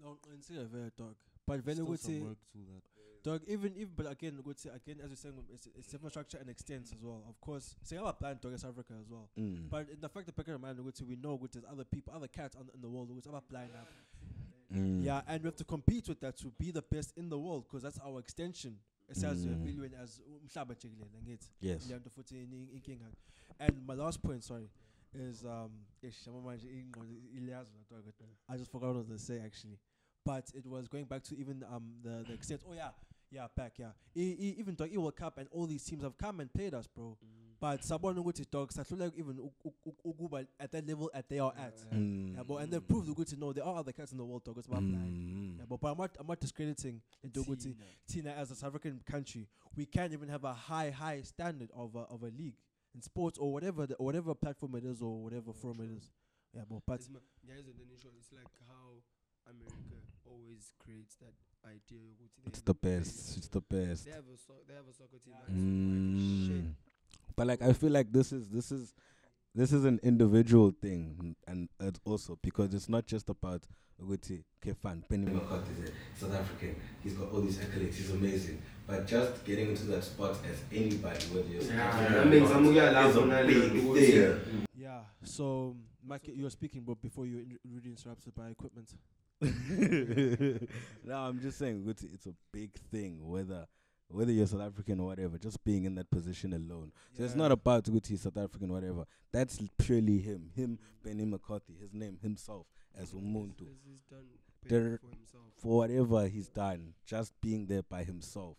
No, consider very dog. But vele still some ukuthi work to that dog even even but again ukuthi again as you're saying it's, it's infrastructure and extents as well. Of course, singaba plan dog as Africa as well. Mm. But in the fact that back in mind ukuthi we know which there's other people, other cats on, in the world ukuthi abablind up. Mm. Yeah, and we have to compete with that to be the best in the world because that's our extension. Mm. as umhlaba jikelele ngithi. Yes. leyo nto futhi inkinga and my last point sorry is um ish, manje ingqondo iyazi la dog, kodwa i just forgot what i was going to say actually but it was going back to even um the the extent oh yeah yeah back yeah. E- e- even dog world cup and all these teams have come and played us bro. But sabona ukuthi dog sahluleka even u- u- u- ukuba at that level at they are at. Mm. yabo and they proved ukuthi no there are other cats in the world dog it's about blind Mm. yabo but i'm not i'm not discrediting into ukuthi Tina, as a South African country, we can't even have a high, high standard of a, of a league in sports or whatever the, or whatever platform it is or whatever forum it is. Yeah, but, but It's ma- yeah, it's an initial. It's like how America always creates that idea. It's have the a big- best. It's the best. They have a so- they have a soccer team. that's like shit. Mm. But like I feel like this is this is this is an individual thing and it's also because it's not just about Uguti Kefan Benny McCarthy is a South African. He's got all these accolades. He's amazing. But just getting into that spot as anybody, whether you're South Yeah, African that means I'm gonna is a big thing. yeah. So, Mike, you were speaking, but before you were really interrupted by equipment. *laughs* no, I'm just saying Uguti, it's a big thing whether whether you're South African or whatever, just being in that position alone. So it's not about Uguti South African whatever. That's purely him. Him, Benny McCarthy, his name, himself as Umuntu. He's- he's done There- for. For whatever he's done, just being there by himself,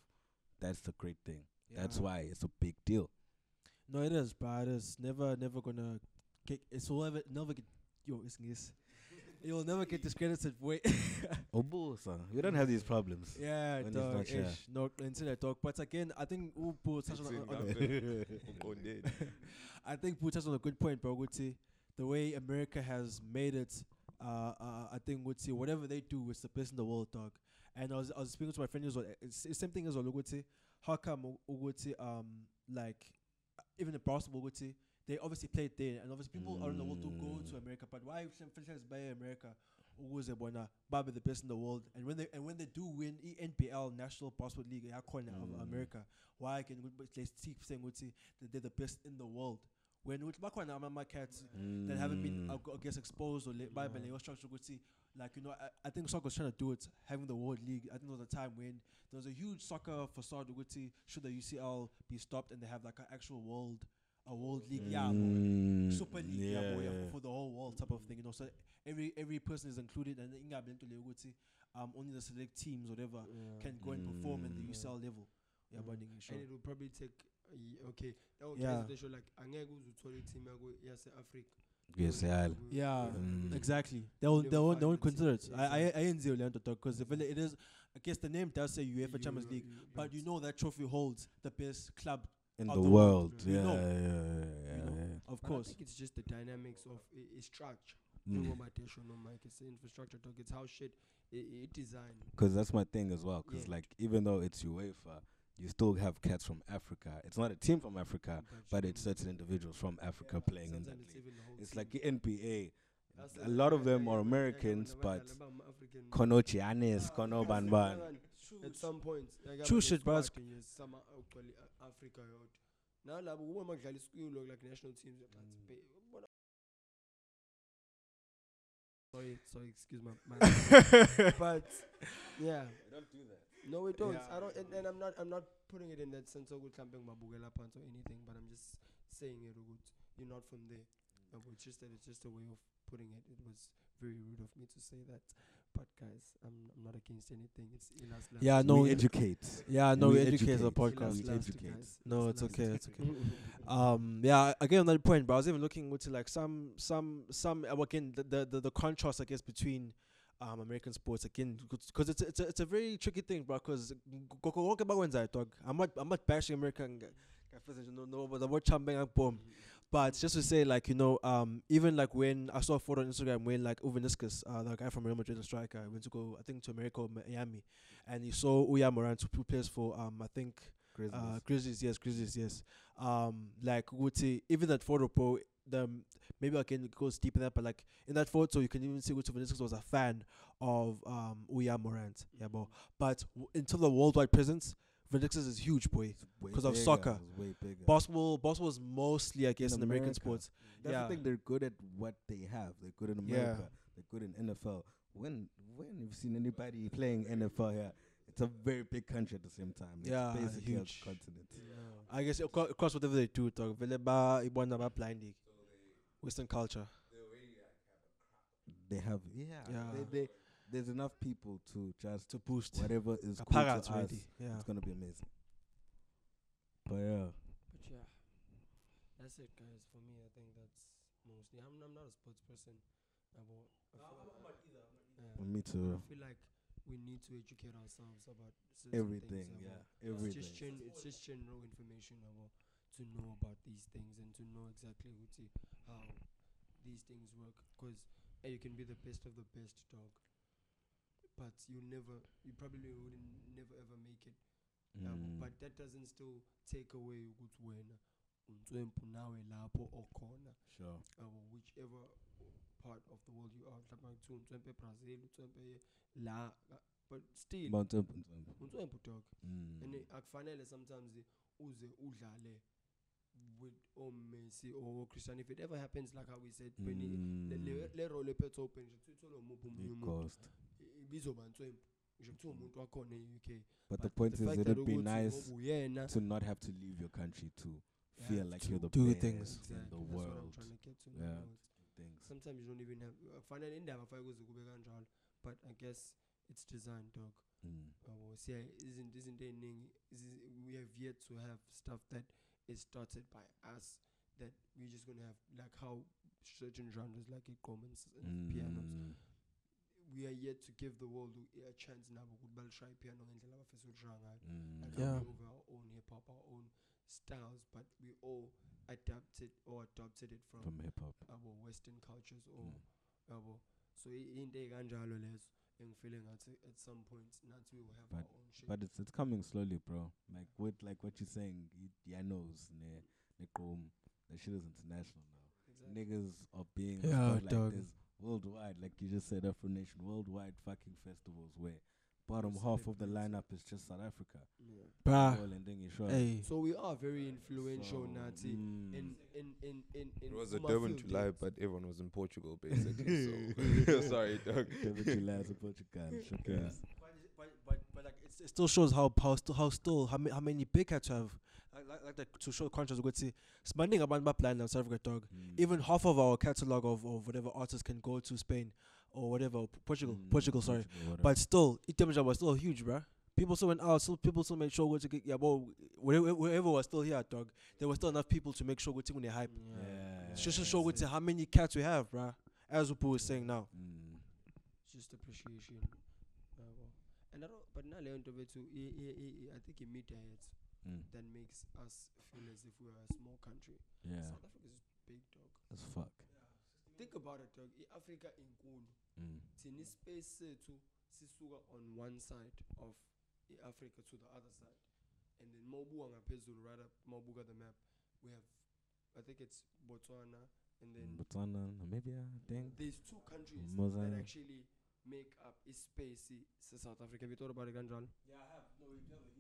that's the great thing. That's why it's a big deal. No, it is, but it is never, never gonna get. It's never, never get. Yo, it's. It will never get discredited. Wait. *laughs* Obusa, we don't have these problems. yeah, When he's dog. not here. ish, No, into that dog. But again, I think Upo touched on, on, on, Gaffel. Uqondile. I think Pooh touched on a good point, bro. Guti, the way America has made it, uh, uh, I think Guti, whatever they do, it's the best in the world, dog. And I was, I was speaking to my friend as well. It's the same thing as well, Guti. How come Guti, um, like, even in basketball, Guti, they obviously played there, and obviously people around the world do go to Mm. America. But why franchise by America? Ukuze bona babe the best in the world, and when they and when they do win E- NBL National Basketball League, yeah, corner of Mm. America, why can they keep saying that they're the best in the world? when with bakhona ama cats that haven't been Mm. I gu- guess exposed or by by leyo structure ukuthi like you know I, I think soccer was trying to do it having the world league I think there was a time when there was a huge soccer facade ukuthi should the UCL be stopped and they have like an actual world a world league yeah more Mm, super league yeah, more, yeah, yeah. for, for the whole world type of thing you know so every every person is included and ingabe lento leyo um only the select teams whatever can go and perform at the Mm. UCL level yeah Mm. but ngisho And it will probably take a okay. That will Yeah. yeah. show like angeke uze i-team yako yase-Africa. Yes, yeah. Yeah, Mm. exactly. They won't, they won't, they won't consider it. team. I, I, Exactly. I ain't zero learned to talk because it is. I guess the name does say UEFA Champions League, but you know that trophy holds the best club, in the, the world. world. We Yeah, know. yeah, yeah, We yeah, know. yeah. of But I course. think it's just the dynamics of i- its structure. Mm. No no Mike. It's the infrastructure talk. It's how shit it, it designed. Because that's my thing as well. Because Yeah. like even though it's UEFA, you still have cats from Africa. It's not a team from Africa, but it's certain individuals from Africa playing in that it's league. even the whole It's team. like the NBA. a lot of them are Americans, but Konochianes, Kono *laughs* Banban. At some point like True aba shit, bro. nesquad sama ugcwele Africa yodwa nalabo kuba makudlala isikolo like national teams but mm. bona sorry sorry excuse my, my *laughs* but yeah. No we don't. I don't and, and i'm not i'm not putting it in that sense of mhlambe ngibabukela phansi or anything but i'm just saying it ukuthi you're not from there. Yabo, it's just that it's just a way of putting it it was very rude of me to say that but guys i'm, I'm not against anything it's Ilas Last. Yeah, no, we educate. Yeah, no, We we educate the educate. podcast. We educate. guys. No, Ilas it's okay, it's okay. Um, yeah, again on that point, but I was even looking into like some, some, some uh, again the the, the, the contrast I guess between um American sports again because it's it's a, it's a very tricky thing, bro. Because dog. I'm not I'm not bashing American g- guys, no no, but the word champing bomb. But just to say, like you know, um, even like when I saw a photo on Instagram when like Uvaniscus, uh, the guy from Real Madrid, the striker, went to go, I think to America or Miami, and he saw Uya Morant who plays for um, I think Grizzlies. uh, Grizzlies, yes, Grizzlies, yes. Um, like would say even that photo, bro. The maybe I can go deep in that, but like in that photo, you can even see Guti Vinicius was a fan of um Uya Morant, yeah, bro. But w- until the worldwide presence, Vinicius is huge, boy. because of soccer. it's way bigger. Basketball, basketball is mostly, I guess, in, American America. sports. That's yeah. the thing. They're good at what they have. They're good in America. Yeah. They're good in NFL. When when you've seen anybody playing NFL here, it's a very big country at the same time. It's Yeah, basically huge. a continent. I guess across, across whatever they do, dog. Vele ba ibona blinding. Western culture. They have yeah. Yeah. They, they, there's enough people to just To boost. whatever is *laughs* The cool to us. already. Yeah. It's gonna be amazing. But yeah, But yeah, that's it, guys. For me, I think that's mostly. I'm, I'm not a sports person. uh, but I feel like- yeah, me too. I feel like we need to educate ourselves about Everything, things, yeah, about- It's everything. just, gen- it's just general information about to know about these things and to know exactly what to- how these things work. Because you can be the best of the best dog, but you never, you probably wouldn't never ever make it. yabo. Mm. but that doesn't still take away ukuthi wena untswempu nawe lapho okhona Sure. yabo whichever part of the world you are mhlawumbe kuthiwa untswempu ebrazil untswempe la uh, but still Mount Temple, Temple. untswempu dog Mm. and akufanele sometimes uze udlale with omessi or cristiano if it ever happens like how we said when i- le- le- Mm. le role ephethwe open nje ithole umuphi umuntu cost. i- ibizoba ntswempu nje kuthiwa umuntu wakhona e-uk But the point is, it'd be nice uyena to not have to leave your country to You feel like you're the do best things. in the that's what I'm world. trying to get to. Yeah. Things. Sometimes you don't even have. Fanele indaba fake kuze kube kanjalo, but I guess it's designed, dog. Mm. Uh, see, isn't isn't eningi? We have yet to have stuff that is started by us that we're just gonna have like how certain genres like comments and pianos. Mm. We are yet to give the world a a chance now. ukuthi balishaye piano ngendlela abafisa ukushaya ngayo. Mm. like Yeah. we over our own hip hop, our own styles, but we all adapted or adopted it from, From hip hop. our Western cultures or Mm. yabo. So i- into ey'kanjalo lezo engifile ngathi at some point nathi we will have But- our own shit. But it's it's coming slowly, bro. Like with like what you're saying, Yanos, ne ne Qom, shit is international now. exactly. Niggas are being Yeah, spotlight. dog. There's worldwide, like you just said, Afro Nation, worldwide fucking festivals where bottom With half of the celebrities. lineup is just South Africa. Yeah. Bruh. All and then you show Hey. So we are very influential, So, Nati, mm. in in in in in. It was a Uma Durban field July, days. but everyone was in Portugal basically. so *laughs* *laughs* sorry, dog. David July in Portugal. showcase. But, but, but, but like it's, it still shows how how still how still how, ma- how many big cats have like like, like that to show contrast ukuthi sibanding abantu bablanda South Africa dog Mm. even half of our catalog of, of whatever artists can go to Spain or whatever Portugal Mm, Portugal sorry whatever. but still it damage was still huge bruh people still went out still people still made sure go to get yeah well wherever, wherever was still here dog there were still enough people to make sure go to hype yeah, it's just to show that's go it. how many cats we have bruh as Upu was saying now Mm. just appreciation. And I don't, but now leyo nto bethu i- i- i- I think i media yethu Mm. that makes us feel as if we are a small country. Yeah, South Africa is big dog. as fuck. Think about it dog. I-Africa inkulu. Mm. Thina ispace sethu sisuka on one side of i-Africa to the other side. And then mawubuka ngaphezulu right up mawubuka the map we have I think it's Botswana, and then Botswana, Namibia, I think. there's two countries that actually make up space to South Africa. Have you thought about it, Ganjal? Yeah, I have. No, we have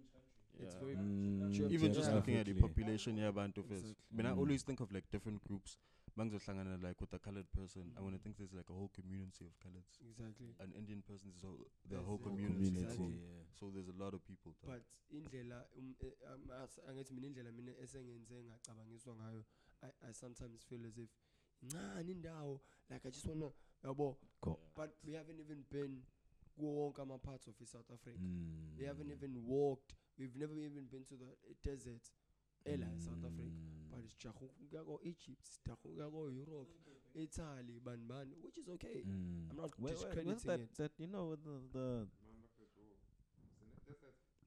a. It's very Mm, Sure. even just Yeah. looking at the population here bantu first Exactly. I mean I Mm. always think of like different groups bangizohlangana like with a colored person I want to think there's like a whole community of coloreds exactly. an Indian person is whole, the There's whole the whole community, Community, Exactly. yeah. so there's a lot of people there. But indlela um, eh, um, as- angithi mina indlela mina esengenze ngacabangiswa ngayo I, I sometimes feel as if ncane indawo like I just wanna yabo Go. but we haven't even been kuwo wonke ama parts of South Africa Mm. we haven't even walked we've never even been to the desert ela South Africa Mm. but sijaha ukuya ko Egypt sijaha ukuya ko Europe Italy bani bani which is okay Mm. I'm not Wait, wait, discrediting what's that, it. that you know the the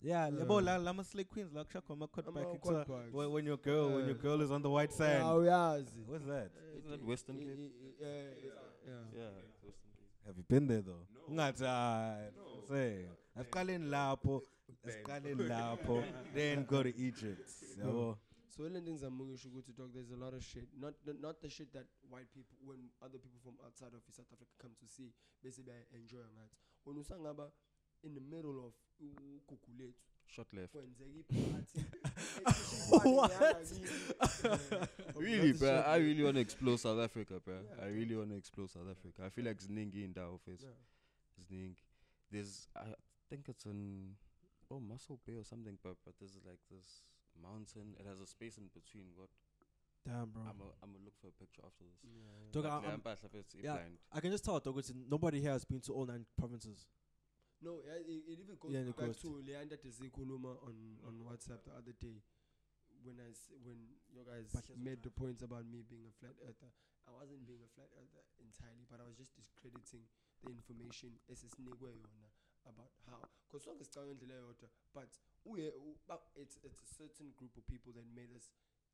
yeah, Yeah. yabo la lama slay queens la kusha khoma cut back Ama kuthiwa, cutbacks. when, when your girl when your girl is on the white sand. awuyazi What's that? Isn't that Western Cape? yeah yeah yeah Have you been there though? Ungathi hayi say asiqaleni lapho asiqaleni lapho. *laughs* Then go to Egypt. Hmm. Yabo. So le nto engizama ukuyisho ukuthi dog there's a lot of shit. Not the, not the shit that white people when other people from outside of South Africa come to see bese enjoy ngathi. Wena usangaba in the middle of ugugu lethu. Short left. Kwenzeka iphathi *laughs* *laughs* really bro I really want to explore South Africa bro I really want to explore South Africa. I feel like ziningi indawo first ziningi. There's I think it's in oh Mossel Bay or something but but this is like this mountain it has a space in between what Damn, bro. I'm a, I'm gonna look for a picture after this Dog, I- le I'm- mpahla first, yeah. I can just tell, dog, it's nobody here has been to all nine provinces. No, yeah, it, it even goes Yeah, and it back goes to Leander Tezikuluma on on WhatsApp the other day when I s- when you guys Bahlezi made the points about me being a flat earther. I wasn't being a flat earther entirely, but I was just discrediting the information esisinikwe yona about how because sonke sicabanga ngendlela eyodwa but uye u- ba- it's it's a certain group of people that made us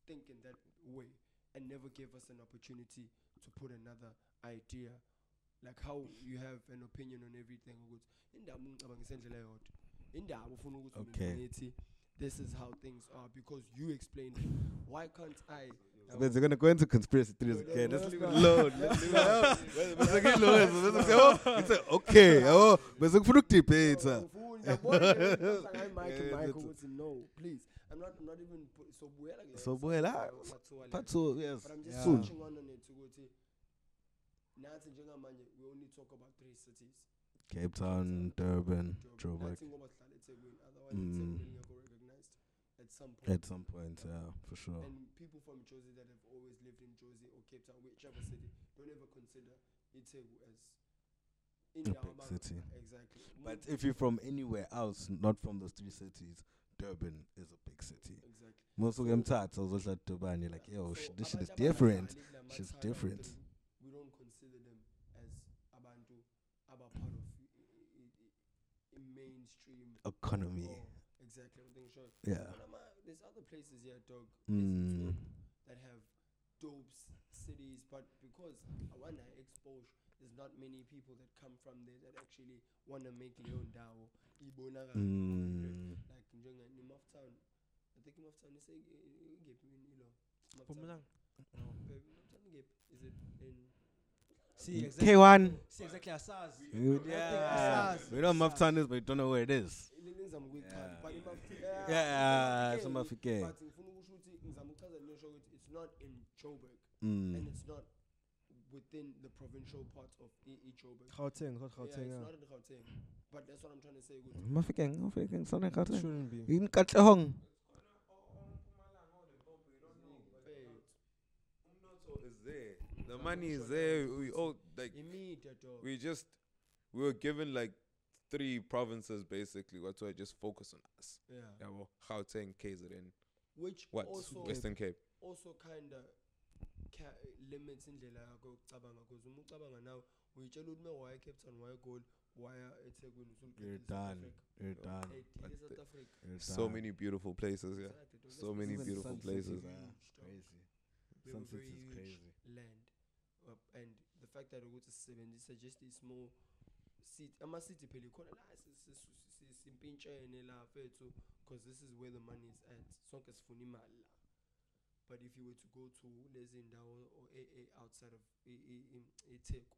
think in that way and never gave us an opportunity to put another idea. Like how you have an opinion on everything ukuthi indaba ungicabangisa indlela eyodwa. Indaba ufuna ukuthi mina ngithi this is how things are because you explained it. Why can't i They're gonna go into conspiracy theories again. Let's leave it alone. Let's leave it alone. But it's like, Lewis, it's like, oh, it's like, okay, oh, but it's like, for the debate, uh, Yeah, that's- no please i'm not I'm not even put, so buyela kule So episode buyela, yayo, s- Mathuwa le. Part two, yes. but i'm just Yeah. Touching on it ukuthi nathi njengamanje we only talk about three cities Cape Town, Durban, Joburg. nathi ngoba sihlala eThekwini otherwise Mm. eThekwini lingekho recognized at some point At some point, yeah, for sure. and people from Jersey that have always lived in Jersey or Cape Town, whichever city, don't ever consider Itegu as in A big city. Exactly. But if you're from anywhere else, not from those three cities, Durban is a big city. exactly. Most of them tats, I was like Durban, you're like, yo, sh- this shit is different. abangahlali kula Shit's mathaya different. We don't consider them as abantu aba part of mainstream Economy. exactly. I'm thinking sure. Yeah. But I'm, there's other places here, dog. Mm. that have dope cities, but because I wanna expose, there's not many people that come from there that actually wanna make leyo ndawo ibonakale Mm. like njenga Nimaf Town. I think Nimaf Town is a ngephi yini lo? Nimaf Town. Mpumalanga. Babe, Nimaf Town ngephi? Is it in See, exactly. K1. See, exactly. Asaz. You- Yeah. We know Maftan is, but you don't know where it is. Ngizama ukuyichala Yeah. but Nimaf Yeah, it's Mafike. but ngifuna ukusho ukuthi ngizama ukuchaza le show ukuthi it's not in Joburg Mm. and it's not within the provincial part of E- E Joburg. Gauteng, not yeah, it's not in Gauteng. But that's what I'm trying to say. Ukuthi Mafikeng, Mafikeng, Southern It Gauteng. shouldn't be. In Katlehong. eh, is. The money is there. We all like we just we were given like three provinces basically. What I just focus on us. yeah. Yeah, well, Gauteng, KZN, Which what also Western Cape. also kind of ca- limits indlela yakho yokucabanga because uma ucabanga nawe uyitshela ukuthi uma waya Cape Town waya Gold waya eThekwini You're usuliqedile South done. Africa. You're done. Hey, But South the- Africa. You're So many beautiful places. Yeah. Exactly. So many beautiful places. Cities, Huge, ah, dog. Crazy. Very, Sun very City is crazy. land uh, and the fact that ukuthi sisebenzisa just a small city ama-city phela ikhona la si- si- si- si- simpintshene la fethu because this is where the money is at sonke sifuna imali la But if you were to go to Lezindawo or AA outside of I- I- in Eteku,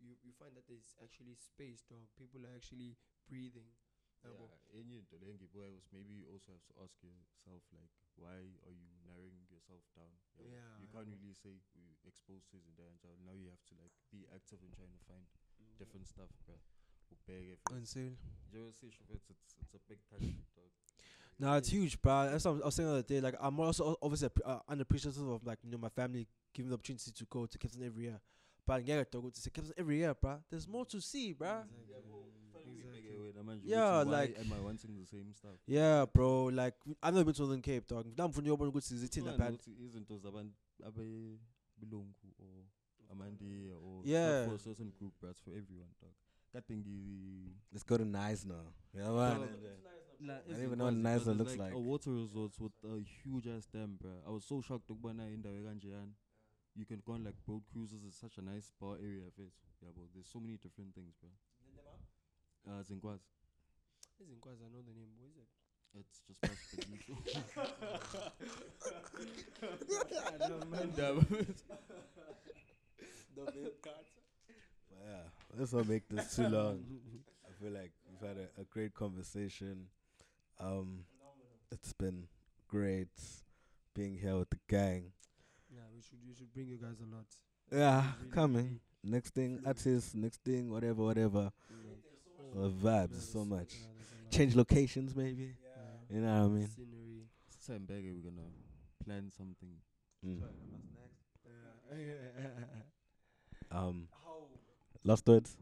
you you find that there's actually space, dog. People are actually breathing. yabo. Yeah, enye into le engiyibukayo was maybe you also have to ask yourself like why are you narrowing yourself down? Yeah, you can't really say we exposed to izinto kanjalo now you have to like be active in trying to find different stuff bruh ubheke. Insane. njengoba sisho mfethu, it's it's a big country dog Nah, it's huge, bro. That's what I was saying the other day. Like, I'm also obviously uh, unappreciative of like you know my family giving the opportunity to go to Cape Town every year. But yeah, to go to say Cape Town every year, bro. There's more to see, bro. Exactly. Ubheke wena manje Yeah, ukuthi why like- am I wanting the same stuff Yeah, bro. Like I've never been to Northern Cape, dog. Now I'm from Yobon good to Kuhlangana pad. ukuthi izinto zabantu abelungu or amandiya or Yeah. for a certain group but it's for everyone dog kade ngi Let's go to nice now. Yeah, Dog, man. like, I don't even know what Izikwazi, nicer looks like like. a water resort with a huge ass dam bro I was so shocked ukubona indawo ekanjeyana you can go on like boat cruises it's such a nice bar area Yeah, but there's so many different things bro uh zinkwazi Izinkwazi, I know the name. What is it? it's just past the usual *laughs* *laughs* *laughs* I know, man. But yeah, let's not make this too *laughs* long. I feel like we've had a, a great conversation. Um, it's been great being here with the gang. Yeah, we should we should bring you guys a lot. Yeah, Really, coming. Next thing, artist. Next thing, whatever, whatever. really. Uh, vibes so much. yeah, there's a lot. Change locations, maybe. Yeah. You know what I mean? Scenery. Sembege we're gonna plan something Mm. Yeah. *laughs* Um, last words.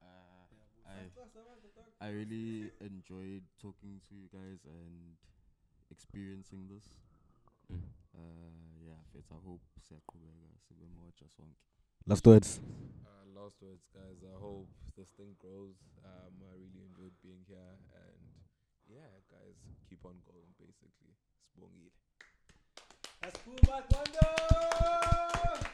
uh, I I really enjoyed talking to you guys and experiencing this. Mm. Uh, yeah, Fitz, I hope siyaqhubeka sibe more sonke. Last words. Uh, last words, guys. I hope this thing grows. Um, I really enjoyed being here, and yeah, guys, keep on going. Basically, Spongile. That's cool, Mark Wonder.